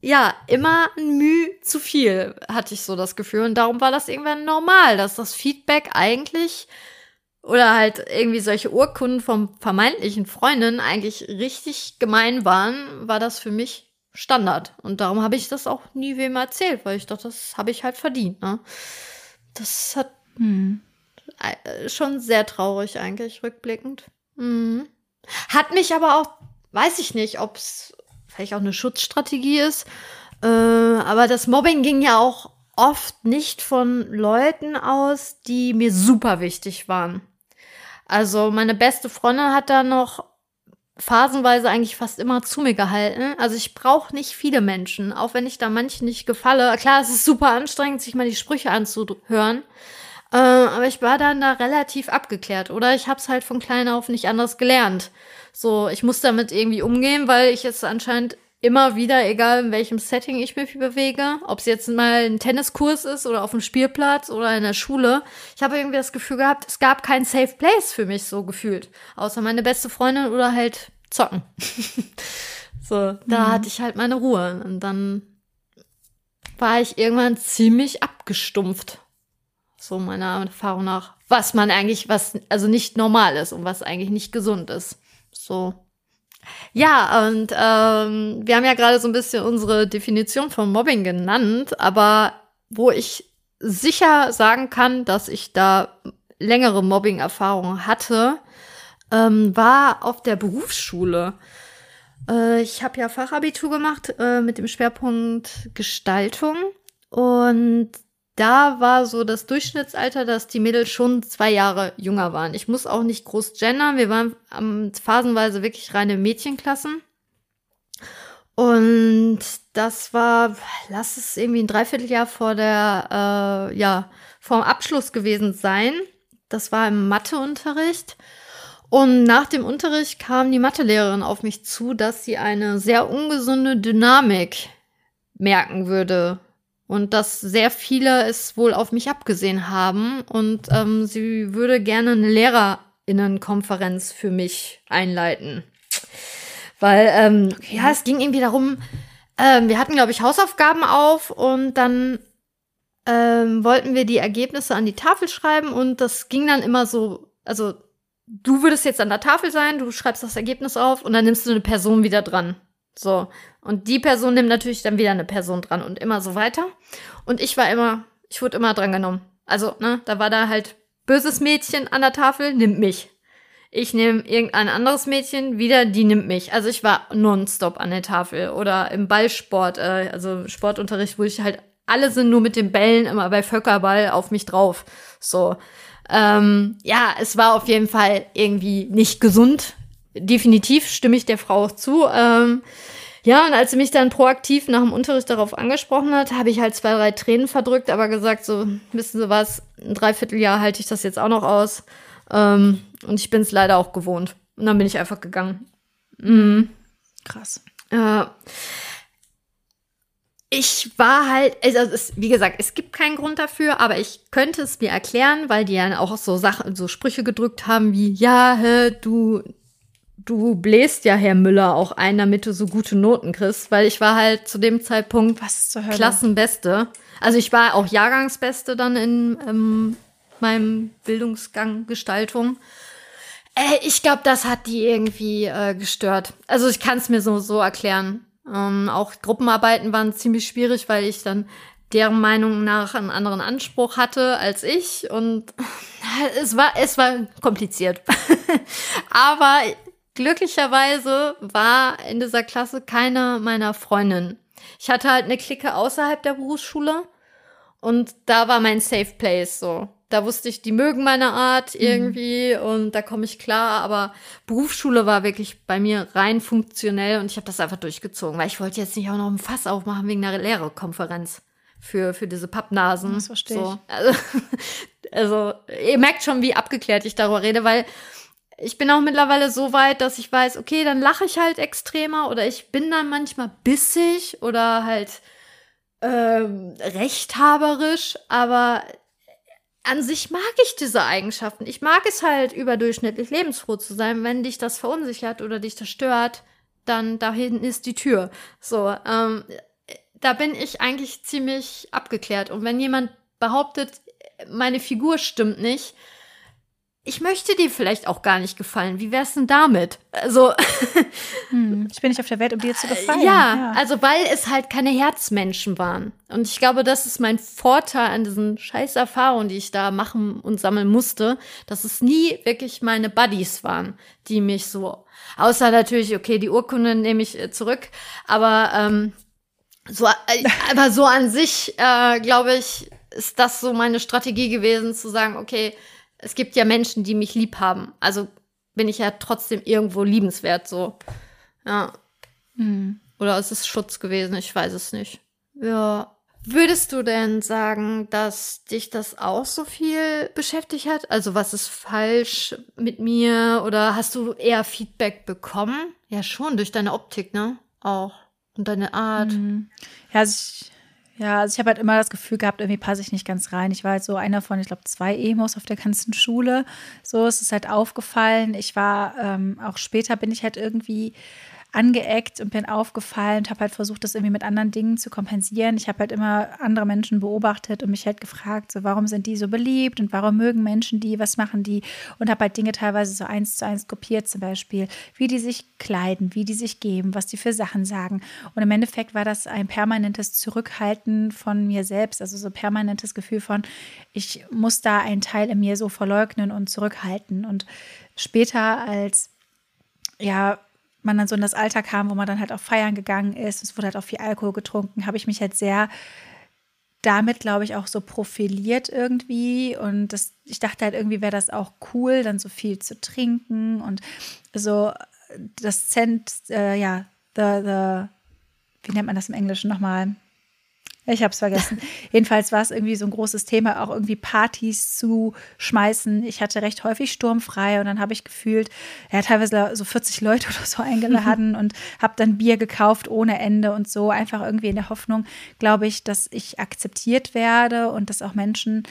ja, immer ein Mühe zu viel, hatte ich so das Gefühl. Und darum war das irgendwann normal, dass das Feedback eigentlich oder halt irgendwie solche Urkunden vom vermeintlichen Freundinnen eigentlich richtig gemein waren, war das für mich Standard. Und darum habe ich das auch nie wem erzählt, weil ich dachte, das habe ich halt verdient. Ne? Das hat hm. Äh, schon sehr traurig eigentlich, rückblickend. Mhm. Hat mich aber auch, weiß ich nicht, ob es vielleicht auch eine Schutzstrategie ist, äh, aber das Mobbing ging ja auch oft nicht von Leuten aus, die mir super wichtig waren. Also meine beste Freundin hat da noch phasenweise eigentlich fast immer zu mir gehalten. Also ich brauche nicht viele Menschen, auch wenn ich da manchen nicht gefalle. Klar, es ist super anstrengend, sich mal die Sprüche anzuhören. Äh, aber ich war dann da relativ abgeklärt. Oder ich habe es halt von klein auf nicht anders gelernt. So, ich muss damit irgendwie umgehen, weil ich es anscheinend immer wieder, egal in welchem Setting ich mich bewege, ob es jetzt mal ein Tenniskurs ist oder auf dem Spielplatz oder in der Schule, ich habe irgendwie das Gefühl gehabt, es gab kein Safe Place für mich so gefühlt, außer meine beste Freundin oder halt zocken. so, da mhm. hatte ich halt meine Ruhe und dann war ich irgendwann ziemlich abgestumpft. So meiner Erfahrung nach, was man eigentlich, was also nicht normal ist und was eigentlich nicht gesund ist. So ja, und ähm, wir haben ja gerade so ein bisschen unsere Definition von Mobbing genannt, aber wo ich sicher sagen kann, dass ich da längere Mobbing-Erfahrungen hatte, ähm, war auf der Berufsschule. Äh, ich habe ja Fachabitur gemacht äh, mit dem Schwerpunkt Gestaltung und da war so das Durchschnittsalter, dass die Mädels schon zwei Jahre jünger waren. Ich muss auch nicht groß gendern. Wir waren ähm, phasenweise wirklich reine Mädchenklassen. Und das war, lass es irgendwie ein Dreivierteljahr vor der, äh, ja, vor dem Abschluss gewesen sein. Das war im Matheunterricht. Und nach dem Unterricht kam die Mathelehrerin auf mich zu, dass sie eine sehr ungesunde Dynamik merken würde und dass sehr viele es wohl auf mich abgesehen haben und ähm, sie würde gerne eine Lehrerinnenkonferenz für mich einleiten. Weil, ähm, okay. ja, es ging irgendwie darum, ähm, wir hatten, glaube ich, Hausaufgaben auf und dann ähm, wollten wir die Ergebnisse an die Tafel schreiben und das ging dann immer so, also du würdest jetzt an der Tafel sein, du schreibst das Ergebnis auf und dann nimmst du eine Person wieder dran. So. Und die Person nimmt natürlich dann wieder eine Person dran und immer so weiter. Und ich war immer, ich wurde immer dran genommen. Also, ne, da war da halt böses Mädchen an der Tafel, nimmt mich. Ich nehme irgendein anderes Mädchen, wieder, die nimmt mich. Also ich war nonstop an der Tafel oder im Ballsport, äh, also Sportunterricht, wo ich halt, alle sind nur mit den Bällen immer bei Völkerball auf mich drauf. So. Ähm, ja, es war auf jeden Fall irgendwie nicht gesund, definitiv stimme ich der Frau auch zu. Ähm, ja, und als sie mich dann proaktiv nach dem Unterricht darauf angesprochen hat, habe ich halt zwei, drei Tränen verdrückt, aber gesagt, so, wissen Sie was, ein Dreivierteljahr halte ich das jetzt auch noch aus. Ähm, und ich bin es leider auch gewohnt. Und dann bin ich einfach gegangen. Mhm. Krass. Äh, ich war halt, also es, wie gesagt, es gibt keinen Grund dafür, aber ich könnte es mir erklären, weil die ja auch so Sachen, so Sprüche gedrückt haben wie, ja, hä, du du bläst ja Herr Müller auch ein, damit du so gute Noten kriegst, weil ich war halt zu dem Zeitpunkt? Klassenbeste. Also ich war auch Jahrgangsbeste dann in ähm, meinem Bildungsgang Gestaltung. Äh, ich glaube, das hat die irgendwie äh, gestört. Also ich kann es mir so, so erklären. Ähm, auch Gruppenarbeiten waren ziemlich schwierig, weil ich dann deren Meinung nach einen anderen Anspruch hatte als ich und es war es war kompliziert. Aber Glücklicherweise war in dieser Klasse keine meiner Freundinnen. Ich hatte halt eine Clique außerhalb der Berufsschule und da war mein Safe Place so. Da wusste ich, die mögen meine Art mhm. irgendwie mhm. und da komme ich klar, aber Berufsschule war wirklich bei mir rein funktionell und ich habe das einfach durchgezogen, weil ich wollte jetzt nicht auch noch ein Fass aufmachen wegen einer Lehrerkonferenz für, für diese Pappnasen. Das verstehe so. ich. Also, also, ihr merkt schon, wie abgeklärt ich darüber rede, weil ich bin auch mittlerweile so weit, dass ich weiß, okay, dann lache ich halt extremer oder ich bin dann manchmal bissig oder halt ähm, rechthaberisch, aber an sich mag ich diese Eigenschaften. Ich mag es halt, überdurchschnittlich lebensfroh zu sein. Wenn dich das verunsichert oder dich das stört, dann da hinten ist die Tür. So, ähm, da bin ich eigentlich ziemlich abgeklärt. Und wenn jemand behauptet, meine Figur stimmt nicht, ich möchte dir vielleicht auch gar nicht gefallen. Wie wär's denn damit? Also. hm, ich bin nicht auf der Welt, um dir zu gefallen. Ja, ja, also weil es halt keine Herzmenschen waren. Und ich glaube, das ist mein Vorteil an diesen scheiß Erfahrungen, die ich da machen und sammeln musste, dass es nie wirklich meine Buddies waren, die mich so, außer natürlich, okay, die Urkunde nehme ich äh, zurück, aber ähm, so, äh, aber so an sich, äh, glaube ich, ist das so meine Strategie gewesen, zu sagen, okay, es gibt ja Menschen, die mich lieb haben. Also bin ich ja trotzdem irgendwo liebenswert so. Ja. Mhm. Oder ist es Schutz gewesen? Ich weiß es nicht. Ja. Würdest du denn sagen, dass dich das auch so viel beschäftigt hat? Also was ist falsch mit mir? Oder hast du eher Feedback bekommen? Ja, schon, durch deine Optik, ne? Auch. Und deine Art. Mhm. Ja, also ich ja, also ich habe halt immer das Gefühl gehabt, irgendwie passe ich nicht ganz rein. Ich war halt so einer von, ich glaube, zwei Emos auf der ganzen Schule. So ist es halt aufgefallen. Ich war ähm, auch später bin ich halt irgendwie angeeckt und bin aufgefallen und habe halt versucht, das irgendwie mit anderen Dingen zu kompensieren. Ich habe halt immer andere Menschen beobachtet und mich halt gefragt, so warum sind die so beliebt und warum mögen Menschen die, was machen die und habe halt Dinge teilweise so eins zu eins kopiert, zum Beispiel, wie die sich kleiden, wie die sich geben, was die für Sachen sagen. Und im Endeffekt war das ein permanentes Zurückhalten von mir selbst, also so permanentes Gefühl von, ich muss da einen Teil in mir so verleugnen und zurückhalten. Und später als ja, man dann so in das Alter kam, wo man dann halt auf Feiern gegangen ist, es wurde halt auch viel Alkohol getrunken, habe ich mich halt sehr damit, glaube ich, auch so profiliert irgendwie. Und das, ich dachte halt, irgendwie wäre das auch cool, dann so viel zu trinken und so das Cent, äh, ja, the, the, wie nennt man das im Englischen nochmal? Ich habe es vergessen. Jedenfalls war es irgendwie so ein großes Thema, auch irgendwie Partys zu schmeißen. Ich hatte recht häufig sturmfrei und dann habe ich gefühlt, ja, teilweise so 40 Leute oder so eingeladen und habe dann Bier gekauft ohne Ende und so. Einfach irgendwie in der Hoffnung, glaube ich, dass ich akzeptiert werde und dass auch Menschen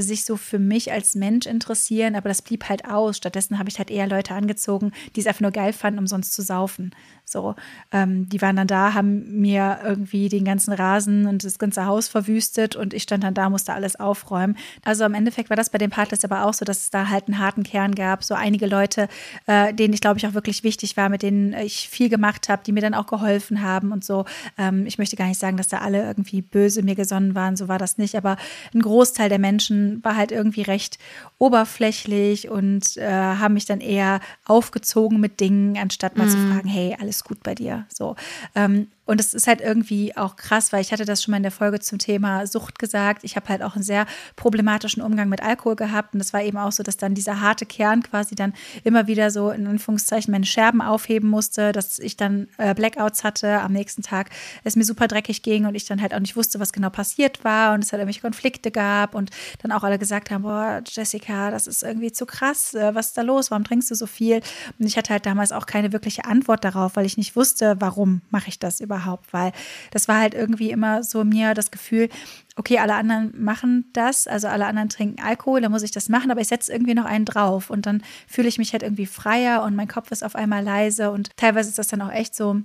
sich so für mich als Mensch interessieren, aber das blieb halt aus. Stattdessen habe ich halt eher Leute angezogen, die es einfach nur geil fanden, umsonst zu saufen. So, ähm, die waren dann da, haben mir irgendwie den ganzen Rasen und das ganze Haus verwüstet und ich stand dann da, musste alles aufräumen. Also im Endeffekt war das bei den Partys aber auch so, dass es da halt einen harten Kern gab. So einige Leute, äh, denen ich glaube ich auch wirklich wichtig war, mit denen ich viel gemacht habe, die mir dann auch geholfen haben und so. Ähm, ich möchte gar nicht sagen, dass da alle irgendwie böse mir gesonnen waren, so war das nicht. Aber ein Großteil der Menschen war halt irgendwie recht oberflächlich und äh, haben mich dann eher aufgezogen mit Dingen, anstatt mal mm. zu mhm. fragen, hey, alles gut bei dir. So. Ähm, und es ist halt irgendwie auch krass, weil ich hatte das schon mal in der Folge zum Thema Sucht gesagt. Ich habe halt auch einen sehr problematischen Umgang mit Alkohol gehabt. Und es war eben auch so, dass dann dieser harte Kern quasi dann immer wieder so in Anführungszeichen meine Scherben aufheben musste, dass ich dann äh, Blackouts hatte am nächsten Tag, es mir super dreckig ging und ich dann halt auch nicht wusste, was genau passiert war und es halt irgendwelche Konflikte gab und dann auch alle gesagt haben, boah, Jessica, das ist irgendwie zu krass, äh, was ist da los, warum trinkst du so viel? Und ich hatte halt damals auch keine wirkliche Antwort darauf, weil ich nicht wusste, warum mache ich das überhaupt überhaupt, weil das war halt irgendwie immer so mir das Gefühl, okay, alle anderen machen das, also alle anderen trinken Alkohol, dann muss ich das machen, aber ich setze irgendwie noch einen drauf und dann fühle ich mich halt irgendwie freier und mein Kopf ist auf einmal leise und teilweise ist das dann auch echt so,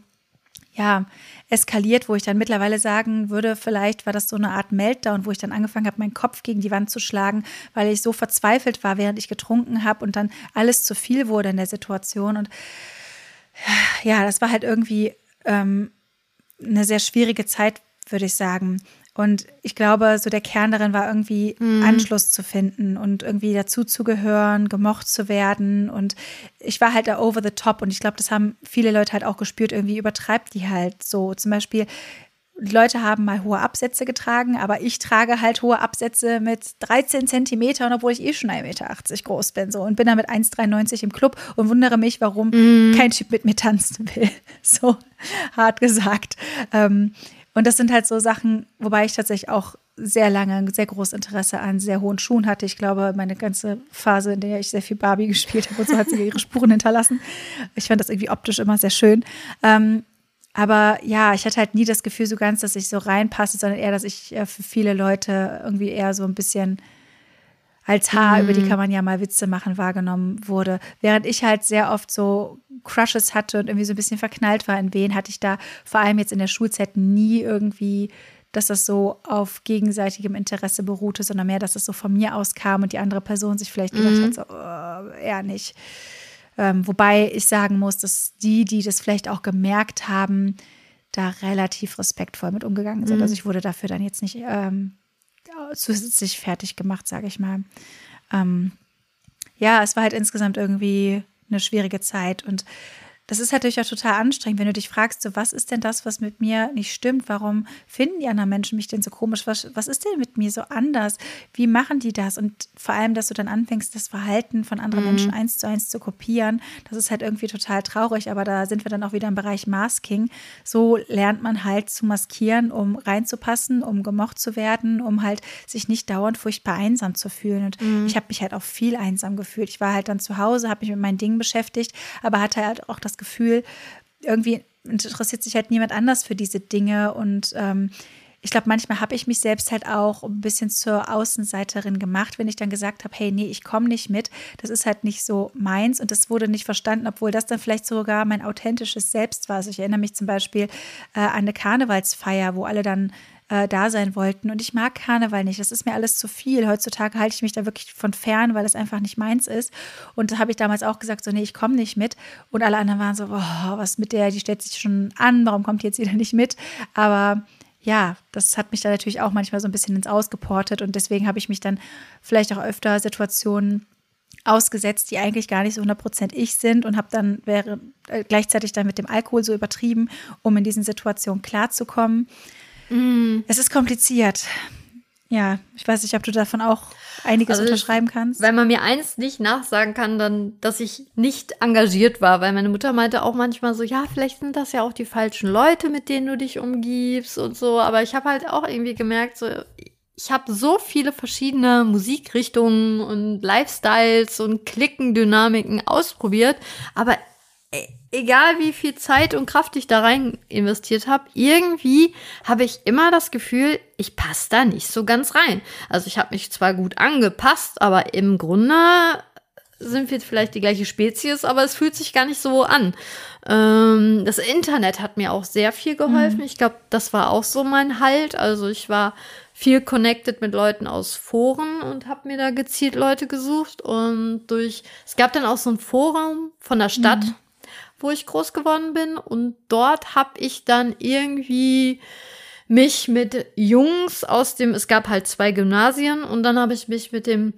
ja, eskaliert, wo ich dann mittlerweile sagen würde, vielleicht war das so eine Art Meltdown, wo ich dann angefangen habe, meinen Kopf gegen die Wand zu schlagen, weil ich so verzweifelt war, während ich getrunken habe und dann alles zu viel wurde in der Situation. Und ja, das war halt irgendwie ähm, eine sehr schwierige Zeit, würde ich sagen. Und ich glaube, so der Kern darin war irgendwie mhm. Anschluss zu finden und irgendwie dazuzugehören, gemocht zu werden. Und ich war halt da over the top. Und ich glaube, das haben viele Leute halt auch gespürt. Irgendwie übertreibt die halt so. Zum Beispiel, Leute haben mal hohe Absätze getragen, aber ich trage halt hohe Absätze mit 13 Zentimetern, obwohl ich eh schon 1,80 Meter groß bin so und bin damit 1,93 im Club und wundere mich, warum mm. kein Typ mit mir tanzen will. So hart gesagt. Ähm, und das sind halt so Sachen, wobei ich tatsächlich auch sehr lange ein sehr großes Interesse an sehr hohen Schuhen hatte. Ich glaube, meine ganze Phase, in der ich sehr viel Barbie gespielt habe und so hat sie ihre Spuren hinterlassen. Ich fand das irgendwie optisch immer sehr schön. Ähm, aber ja, ich hatte halt nie das Gefühl so ganz, dass ich so reinpasse, sondern eher, dass ich äh, für viele Leute irgendwie eher so ein bisschen als Haar, mhm. über die mhm. kann man ja mal Witze machen, wahrgenommen wurde. Während ich halt sehr oft so Crushes hatte und irgendwie so ein bisschen verknallt war in wen, hatte ich da vor allem jetzt in der Schulzeit nie irgendwie, dass das so auf gegenseitigem Interesse beruhte, sondern mehr, dass es so von mir aus kam und die andere Person sich vielleicht gedacht mhm. hat, so, oh, eher nicht. Ähm, wobei ich sagen muss, dass die, die das vielleicht auch gemerkt haben, da relativ respektvoll mit umgegangen sind. Mhm. Also ich wurde dafür dann jetzt nicht ähm, zusätzlich fertig gemacht, sage ich mal. Ähm, ja, es war halt insgesamt irgendwie eine schwierige Zeit und das ist natürlich auch total anstrengend, wenn du dich fragst, so, was ist denn das, was mit mir nicht stimmt? Warum finden die anderen Menschen mich denn so komisch? Was, was ist denn mit mir so anders? Wie machen die das? Und vor allem, dass du dann anfängst, das Verhalten von anderen mhm. Menschen eins zu eins zu kopieren, das ist halt irgendwie total traurig. Aber da sind wir dann auch wieder im Bereich Masking. So lernt man halt zu maskieren, um reinzupassen, um gemocht zu werden, um halt sich nicht dauernd furchtbar einsam zu fühlen. Und mhm. ich habe mich halt auch viel einsam gefühlt. Ich war halt dann zu Hause, habe mich mit meinen Dingen beschäftigt, aber hatte halt auch das Gefühl, irgendwie interessiert sich halt niemand anders für diese Dinge und ähm, ich glaube, manchmal habe ich mich selbst halt auch ein bisschen zur Außenseiterin gemacht, wenn ich dann gesagt habe, hey, nee, ich komme nicht mit. Das ist halt nicht so meins und das wurde nicht verstanden, obwohl das dann vielleicht sogar mein authentisches Selbst war. Also ich erinnere mich zum Beispiel äh, an eine Karnevalsfeier, wo alle dann äh, da sein wollten. Und ich mag Karneval nicht. Das ist mir alles zu viel. Heutzutage halte ich mich da wirklich von fern, weil es einfach nicht meins ist. Und da habe ich damals auch gesagt, so, nee, ich komme nicht mit. Und alle anderen waren so, boah, was mit der, die stellt sich schon an, warum kommt die jetzt wieder nicht mit? Aber ja, das hat mich da natürlich auch manchmal so ein bisschen ins Ausgeportet und deswegen habe ich mich dann vielleicht auch öfter Situationen ausgesetzt, die eigentlich gar nicht so 100% ich sind und habe dann wäre äh, gleichzeitig dann mit dem Alkohol so übertrieben, um in diesen Situationen klarzukommen. Mm. Es ist kompliziert. Ja, ich weiß nicht, ob du davon auch einiges also unterschreiben kannst. Wenn man mir eins nicht nachsagen kann, dann, dass ich nicht engagiert war, weil meine Mutter meinte auch manchmal so, ja, vielleicht sind das ja auch die falschen Leute, mit denen du dich umgibst und so. Aber ich habe halt auch irgendwie gemerkt, so, ich habe so viele verschiedene Musikrichtungen und Lifestyles und Klickendynamiken ausprobiert, aber egal wie viel Zeit und Kraft ich da rein investiert habe, irgendwie habe ich immer das Gefühl, ich passe da nicht so ganz rein. Also ich habe mich zwar gut angepasst, aber im Grunde sind wir vielleicht die gleiche Spezies, aber es fühlt sich gar nicht so an. Ähm, das Internet hat mir auch sehr viel geholfen. Mhm. Ich glaube, das war auch so mein Halt. Also ich war viel connected mit Leuten aus Foren und habe mir da gezielt Leute gesucht und durch es gab dann auch so ein Forum von der Stadt, mhm. Wo ich groß geworden bin. Und dort habe ich dann irgendwie mich mit Jungs aus dem es gab halt zwei Gymnasien und dann habe ich mich mit dem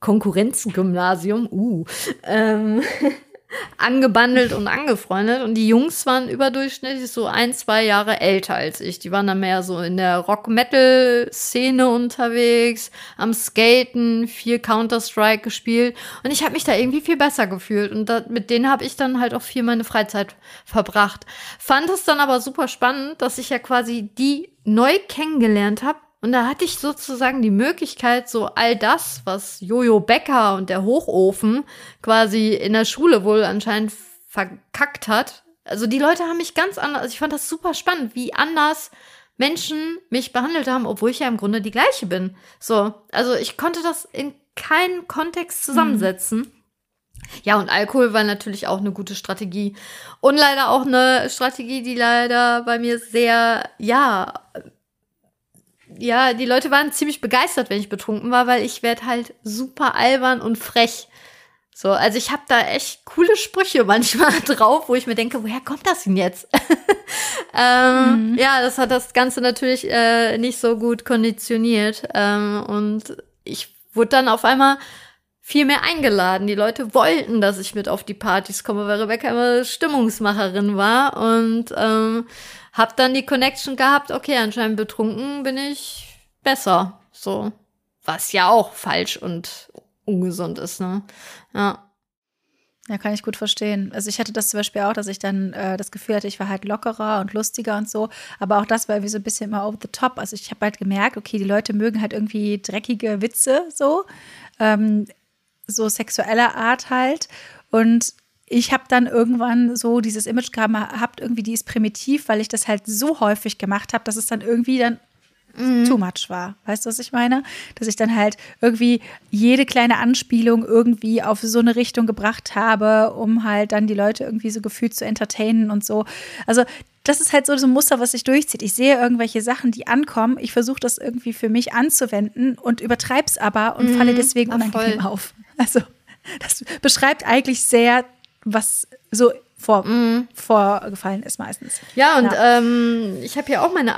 Konkurrenzgymnasium, uh, ähm, angebandelt und angefreundet. Und die Jungs waren überdurchschnittlich so ein, zwei Jahre älter als ich. Die waren dann mehr so in der Rock-Metal-Szene unterwegs, am Skaten, viel Counter-Strike gespielt. Und ich habe mich da irgendwie viel besser gefühlt. Und da, mit denen habe ich dann halt auch viel meine Freizeit verbracht. Fand es dann aber super spannend, dass ich ja quasi die neu kennengelernt habe, und da hatte ich sozusagen die Möglichkeit, so all das, was Jojo Becker und der Hochofen quasi in der Schule wohl anscheinend verkackt hat. Also die Leute haben mich ganz anders, also ich fand das super spannend, wie anders Menschen mich behandelt haben, obwohl ich ja im Grunde die gleiche bin. So, also ich konnte das in keinen Kontext zusammensetzen. Mhm. Ja, und Alkohol war natürlich auch eine gute Strategie. Und leider auch eine Strategie, die leider bei mir sehr, ja, ja, die Leute waren ziemlich begeistert, wenn ich betrunken war, weil ich werde halt super albern und frech. So, also ich habe da echt coole Sprüche manchmal drauf, wo ich mir denke, woher kommt das denn jetzt? ähm, mhm. Ja, das hat das Ganze natürlich äh, nicht so gut konditioniert. Ähm, und ich wurde dann auf einmal viel mehr eingeladen. Die Leute wollten, dass ich mit auf die Partys komme, weil Rebecca immer Stimmungsmacherin war. Und ähm, hab dann die Connection gehabt, okay, anscheinend betrunken bin ich besser. So. Was ja auch falsch und ungesund ist, ne? Ja. Ja, kann ich gut verstehen. Also ich hatte das zum Beispiel auch, dass ich dann äh, das Gefühl hatte, ich war halt lockerer und lustiger und so. Aber auch das war irgendwie so ein bisschen immer over the top. Also ich habe halt gemerkt, okay, die Leute mögen halt irgendwie dreckige Witze so. Ähm, so sexueller Art halt. Und ich habe dann irgendwann so dieses Image gehabt, irgendwie die ist primitiv, weil ich das halt so häufig gemacht habe, dass es dann irgendwie dann mhm. too much war. Weißt du, was ich meine? Dass ich dann halt irgendwie jede kleine Anspielung irgendwie auf so eine Richtung gebracht habe, um halt dann die Leute irgendwie so gefühlt zu entertainen und so. Also das ist halt so ein Muster, was sich durchzieht. Ich sehe irgendwelche Sachen, die ankommen. Ich versuche das irgendwie für mich anzuwenden und übertreibe es aber und mhm. falle deswegen unangenehm auf. Also das beschreibt eigentlich sehr was so vor, mm. vorgefallen ist meistens. Ja, und ja. Ähm, ich habe hier auch meine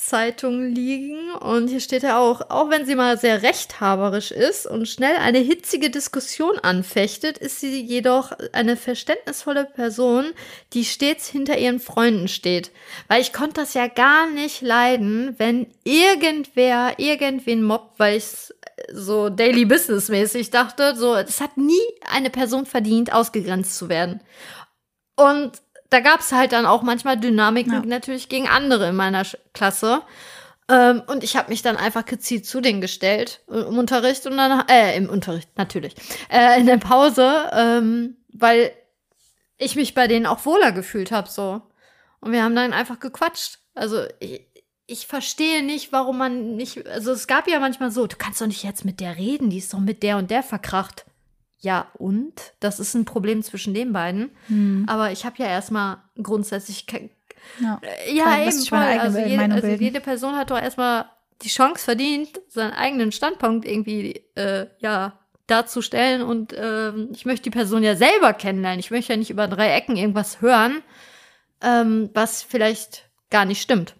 Abschlusszeitung liegen und hier steht ja auch, auch wenn sie mal sehr rechthaberisch ist und schnell eine hitzige Diskussion anfechtet, ist sie jedoch eine verständnisvolle Person, die stets hinter ihren Freunden steht. Weil ich konnte das ja gar nicht leiden, wenn irgendwer irgendwen mobbt, weil ich so Daily Business mäßig dachte, so, es hat nie eine Person verdient, ausgegrenzt zu werden. Und da gab es halt dann auch manchmal Dynamiken ja. natürlich gegen andere in meiner Klasse. Ähm, und ich habe mich dann einfach gezielt zu denen gestellt im Unterricht und dann, äh, im Unterricht, natürlich, äh, in der Pause, ähm, weil ich mich bei denen auch wohler gefühlt habe, so. Und wir haben dann einfach gequatscht. Also ich, ich verstehe nicht, warum man nicht. Also es gab ja manchmal so, du kannst doch nicht jetzt mit der reden, die ist doch mit der und der verkracht. Ja, und? Das ist ein Problem zwischen den beiden. Hm. Aber ich habe ja erstmal grundsätzlich. Ja, äh, ja eben voll. Also, jede, also jede Person hat doch erstmal die Chance verdient, seinen eigenen Standpunkt irgendwie äh, ja darzustellen. Und äh, ich möchte die Person ja selber kennenlernen. Ich möchte ja nicht über drei Ecken irgendwas hören, ähm, was vielleicht gar nicht stimmt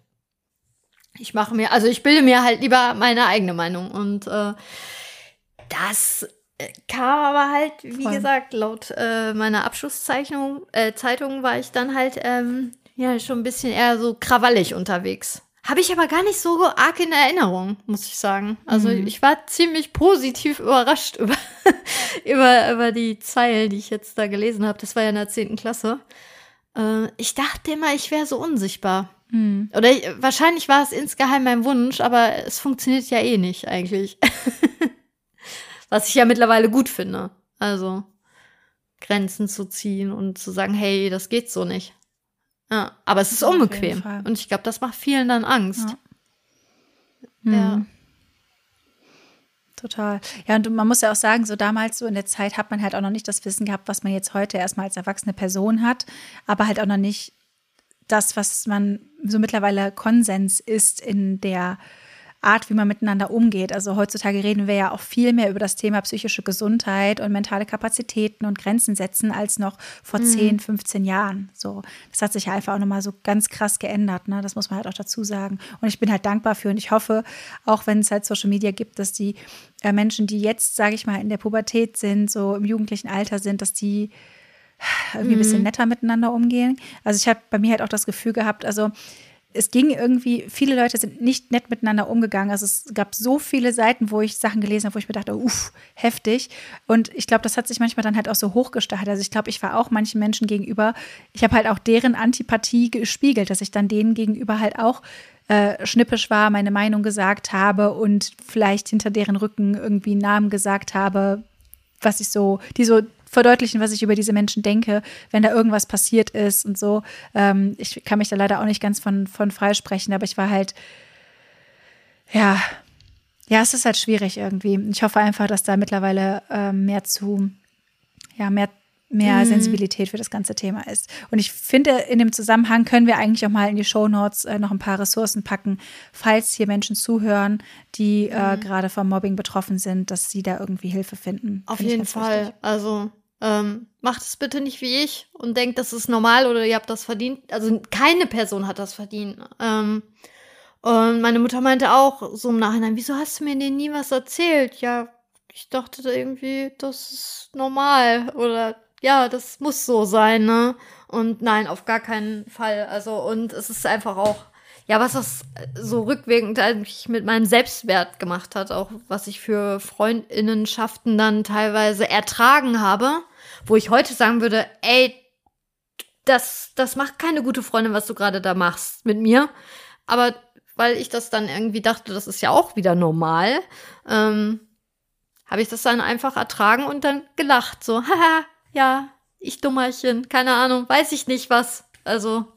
ich mache mir, also ich bilde mir halt lieber meine eigene Meinung. Und äh, das kam aber halt, wie Voll. gesagt, laut äh, meiner Abschlusszeichnung, äh, Zeitung war ich dann halt ähm, ja schon ein bisschen eher so krawallig unterwegs. habe ich aber gar nicht so arg in Erinnerung, muss ich sagen. Also mhm. ich war ziemlich positiv überrascht über, über, über die Zeilen, die ich jetzt da gelesen habe. Das war ja in der zehnten Klasse. Äh, ich dachte immer, ich wäre so unsichtbar. Mhm. Oder ich, wahrscheinlich war es insgeheim mein Wunsch, aber es funktioniert ja eh nicht eigentlich. Was ich ja mittlerweile gut finde. Also Grenzen zu ziehen und zu sagen, hey, das geht so nicht. Ja, aber es ist unbequem. Und ich glaube, das macht vielen dann Angst. Ja. ja. Mhm. Total. Ja, und man muss ja auch sagen, so damals, so in der Zeit, hat man halt auch noch nicht das Wissen gehabt, was man jetzt heute erstmal als erwachsene Person hat, aber halt auch noch nicht das, was man so mittlerweile Konsens ist in der Art, wie man miteinander umgeht. Also heutzutage reden wir ja auch viel mehr über das Thema psychische Gesundheit und mentale Kapazitäten und Grenzen setzen als noch vor mhm. 10, 15 Jahren. So, das hat sich ja einfach auch nochmal so ganz krass geändert. Ne? Das muss man halt auch dazu sagen. Und ich bin halt dankbar für und ich hoffe, auch wenn es halt Social Media gibt, dass die äh, Menschen, die jetzt, sage ich mal, in der Pubertät sind, so im jugendlichen Alter sind, dass die irgendwie ein bisschen mhm. netter miteinander umgehen. Also ich habe bei mir halt auch das Gefühl gehabt, also es ging irgendwie, viele Leute sind nicht nett miteinander umgegangen. Also es gab so viele Seiten, wo ich Sachen gelesen habe, wo ich mir dachte, uff, heftig. Und ich glaube, das hat sich manchmal dann halt auch so hochgestachelt. Also ich glaube, ich war auch manchen Menschen gegenüber, ich habe halt auch deren Antipathie gespiegelt, dass ich dann denen gegenüber halt auch äh, schnippisch war, meine Meinung gesagt habe und vielleicht hinter deren Rücken irgendwie Namen gesagt habe, was ich so, die so verdeutlichen, was ich über diese Menschen denke, wenn da irgendwas passiert ist und so. Ähm, ich kann mich da leider auch nicht ganz von, von freisprechen, aber ich war halt, ja, ja, es ist halt schwierig irgendwie. Ich hoffe einfach, dass da mittlerweile ähm, mehr zu, ja, mehr mehr mhm. Sensibilität für das ganze Thema ist. Und ich finde, in dem Zusammenhang können wir eigentlich auch mal in die Show Notes äh, noch ein paar Ressourcen packen, falls hier Menschen zuhören, die äh, mhm. äh, gerade vom Mobbing betroffen sind, dass sie da irgendwie Hilfe finden. Auf jeden Fall. Wichtig. Also ähm, macht es bitte nicht wie ich und denkt, das ist normal oder ihr habt das verdient. Also keine Person hat das verdient. Ähm, und meine Mutter meinte auch so im Nachhinein, wieso hast du mir denn nie was erzählt? Ja, ich dachte irgendwie, das ist normal oder ja, das muss so sein, ne? Und nein, auf gar keinen Fall. Also, und es ist einfach auch, ja, was das so rückwirkend eigentlich mit meinem Selbstwert gemacht hat, auch was ich für Freundinnenschaften dann teilweise ertragen habe, wo ich heute sagen würde, ey, das, das macht keine gute Freundin, was du gerade da machst mit mir. Aber weil ich das dann irgendwie dachte, das ist ja auch wieder normal, ähm, habe ich das dann einfach ertragen und dann gelacht. So, haha, ja, ich Dummerchen, keine Ahnung, weiß ich nicht was. Also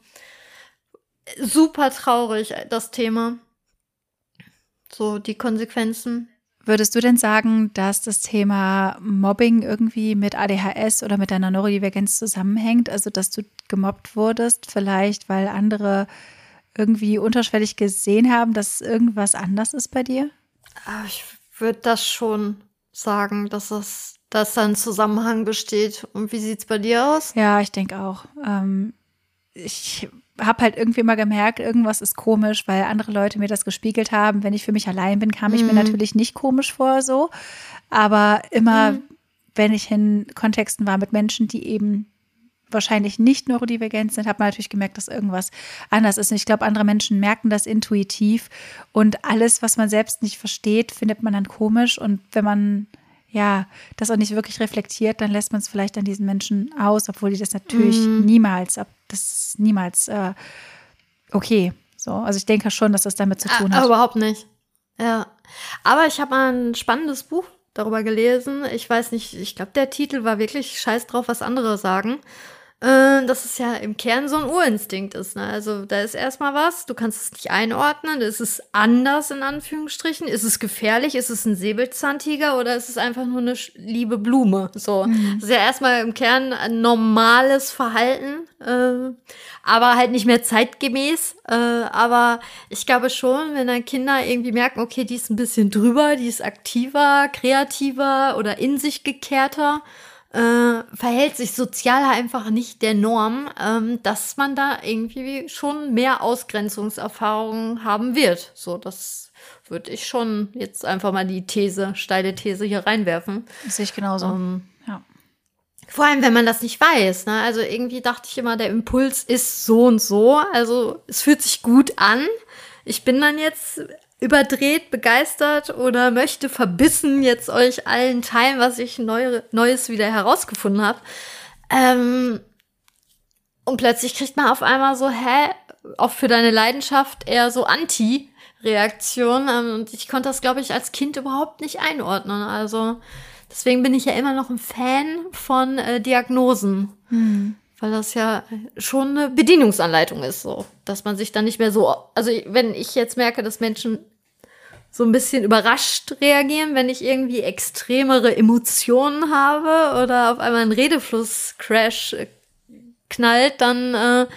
super traurig, das Thema. So, die Konsequenzen. Würdest du denn sagen, dass das Thema Mobbing irgendwie mit ADHS oder mit deiner Neurodivergenz zusammenhängt? Also, dass du gemobbt wurdest, vielleicht weil andere irgendwie unterschwellig gesehen haben, dass irgendwas anders ist bei dir? Ah, ich würde das schon sagen, dass das dass da ein Zusammenhang besteht. Und wie sieht es bei dir aus? Ja, ich denke auch. Ähm, ich habe halt irgendwie immer gemerkt, irgendwas ist komisch, weil andere Leute mir das gespiegelt haben. Wenn ich für mich allein bin, kam ich mir mhm. natürlich nicht komisch vor so. Aber immer, mhm. wenn ich in Kontexten war mit Menschen, die eben wahrscheinlich nicht neurodivergent sind, hat man natürlich gemerkt, dass irgendwas anders ist. Und ich glaube, andere Menschen merken das intuitiv. Und alles, was man selbst nicht versteht, findet man dann komisch. Und wenn man ja, das auch nicht wirklich reflektiert, dann lässt man es vielleicht an diesen Menschen aus, obwohl die das natürlich mm. niemals, das ist niemals äh, okay. So, also ich denke schon, dass das damit zu tun ah, hat. Überhaupt nicht. Ja. Aber ich habe mal ein spannendes Buch darüber gelesen. Ich weiß nicht, ich glaube, der Titel war wirklich scheiß drauf, was andere sagen. Äh, dass es ja im Kern so ein Urinstinkt ist. Ne? Also da ist erstmal was, du kannst es nicht einordnen, ist es anders in Anführungsstrichen, ist es gefährlich, ist es ein Säbelzahntiger oder ist es einfach nur eine liebe Blume? So, mhm. das ist ja erstmal im Kern ein normales Verhalten, äh, aber halt nicht mehr zeitgemäß. Äh, aber ich glaube schon, wenn dann Kinder irgendwie merken, okay, die ist ein bisschen drüber, die ist aktiver, kreativer oder in sich gekehrter, äh, verhält sich sozial einfach nicht der Norm, ähm, dass man da irgendwie schon mehr Ausgrenzungserfahrungen haben wird. So, das würde ich schon jetzt einfach mal die These, steile These hier reinwerfen. Das sehe ich genauso. Ähm, ja. Vor allem, wenn man das nicht weiß. Ne? Also irgendwie dachte ich immer, der Impuls ist so und so. Also es fühlt sich gut an. ich bin dann jetzt überdreht, begeistert oder möchte verbissen jetzt euch allen teilen, was ich neu, Neues wieder herausgefunden habe. Ähm, und plötzlich kriegt man auf einmal so, hä, auch für deine Leidenschaft eher so Anti-Reaktion. Ähm, und ich konnte das, glaube ich, als Kind überhaupt nicht einordnen. Also deswegen bin ich ja immer noch ein Fan von äh, Diagnosen. Hm weil das ja schon eine Bedienungsanleitung ist, so, dass man sich dann nicht mehr so, also wenn ich jetzt merke, dass Menschen so ein bisschen überrascht reagieren, wenn ich irgendwie extremere Emotionen habe oder auf einmal ein Redefluss-Crash äh, knallt, dann äh,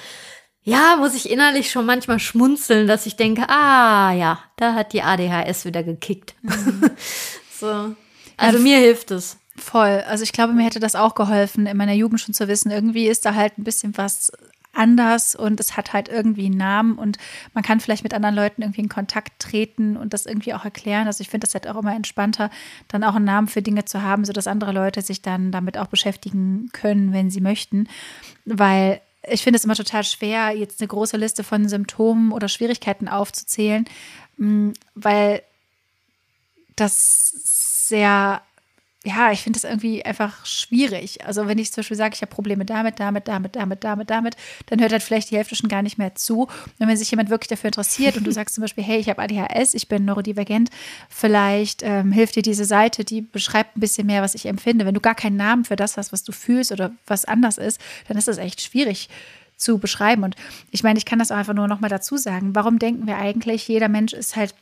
ja, muss ich innerlich schon manchmal schmunzeln, dass ich denke, ah ja, da hat die ADHS wieder gekickt. Mhm. so. Also ja, mir hilft es. Voll. Also ich glaube, mir hätte das auch geholfen, in meiner Jugend schon zu wissen, irgendwie ist da halt ein bisschen was anders und es hat halt irgendwie einen Namen und man kann vielleicht mit anderen Leuten irgendwie in Kontakt treten und das irgendwie auch erklären. Also ich finde das halt auch immer entspannter, dann auch einen Namen für Dinge zu haben, sodass andere Leute sich dann damit auch beschäftigen können, wenn sie möchten. Weil ich finde es immer total schwer, jetzt eine große Liste von Symptomen oder Schwierigkeiten aufzuzählen, mm, weil das sehr ja, ich finde das irgendwie einfach schwierig. Also wenn ich zum Beispiel sage, ich habe Probleme damit, damit, damit, damit, damit, damit, dann hört halt vielleicht die Hälfte schon gar nicht mehr zu. Und wenn sich jemand wirklich dafür interessiert und du sagst zum Beispiel, hey, ich habe ADHS, ich bin neurodivergent, vielleicht ähm, hilft dir diese Seite, die beschreibt ein bisschen mehr, was ich empfinde. Wenn du gar keinen Namen für das hast, was du fühlst oder was anders ist, dann ist das echt schwierig zu beschreiben. Und ich meine, ich kann das auch einfach nur noch mal dazu sagen. Warum denken wir eigentlich, jeder Mensch ist halt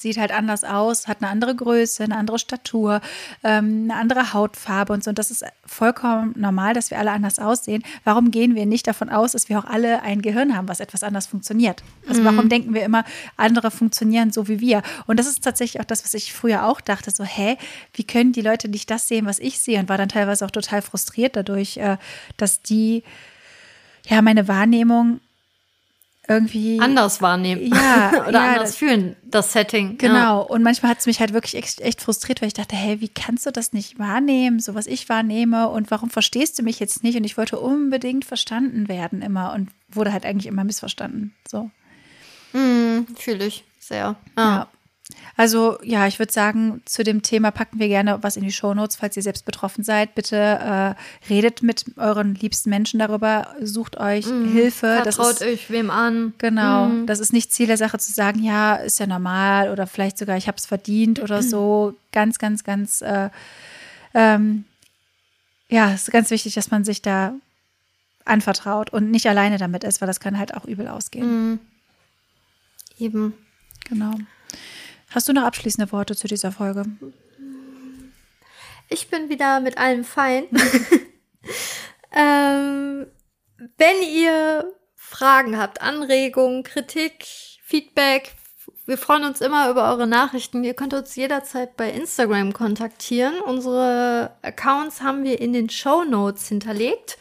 sieht halt anders aus, hat eine andere Größe, eine andere Statur, ähm, eine andere Hautfarbe und so. Und das ist vollkommen normal, dass wir alle anders aussehen. Warum gehen wir nicht davon aus, dass wir auch alle ein Gehirn haben, was etwas anders funktioniert? Also warum mhm. denken wir immer, andere funktionieren so wie wir? Und das ist tatsächlich auch das, was ich früher auch dachte, so, hä, wie können die Leute nicht das sehen, was ich sehe? Und war dann teilweise auch total frustriert dadurch, äh, dass die, ja, meine Wahrnehmung irgendwie anders wahrnehmen ja, oder ja, anders fühlen, das Setting. Genau. Ja. Und manchmal hat es mich halt wirklich echt, echt, frustriert, weil ich dachte, hey, wie kannst du das nicht wahrnehmen, so was ich wahrnehme und warum verstehst du mich jetzt nicht? Und ich wollte unbedingt verstanden werden immer und wurde halt eigentlich immer missverstanden. So. Mm, Fühle ich sehr. Ah. Ja. Also ja, ich würde sagen, zu dem Thema packen wir gerne was in die Shownotes, falls ihr selbst betroffen seid. Bitte äh, redet mit euren liebsten Menschen darüber, sucht euch mm, Hilfe. Vertraut euch wem an. Genau, mm. das ist nicht Ziel der Sache zu sagen, ja, ist ja normal oder vielleicht sogar, ich habe es verdient oder so. Ganz, ganz, ganz, äh, ähm, ja, es ist ganz wichtig, dass man sich da anvertraut und nicht alleine damit ist, weil das kann halt auch übel ausgehen. Mm. Eben. Genau. Hast du noch abschließende Worte zu dieser Folge? Ich bin wieder mit allem fein. ähm, wenn ihr Fragen habt, Anregungen, Kritik, Feedback, wir freuen uns immer über eure Nachrichten. Ihr könnt uns jederzeit bei Instagram kontaktieren. Unsere Accounts haben wir in den Show Notes hinterlegt.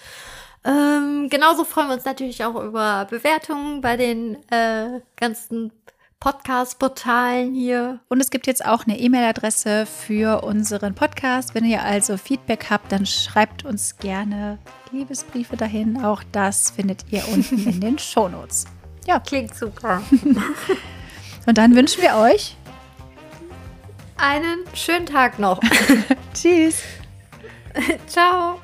Ähm, genauso freuen wir uns natürlich auch über Bewertungen bei den äh, ganzen Podcast-Portalen hier. Und es gibt jetzt auch eine E-Mail-Adresse für unseren Podcast. Wenn ihr also Feedback habt, dann schreibt uns gerne Liebesbriefe dahin. Auch das findet ihr unten in den Shownotes. Ja. Klingt super. Und dann wünschen wir euch einen schönen Tag noch. Tschüss. Ciao.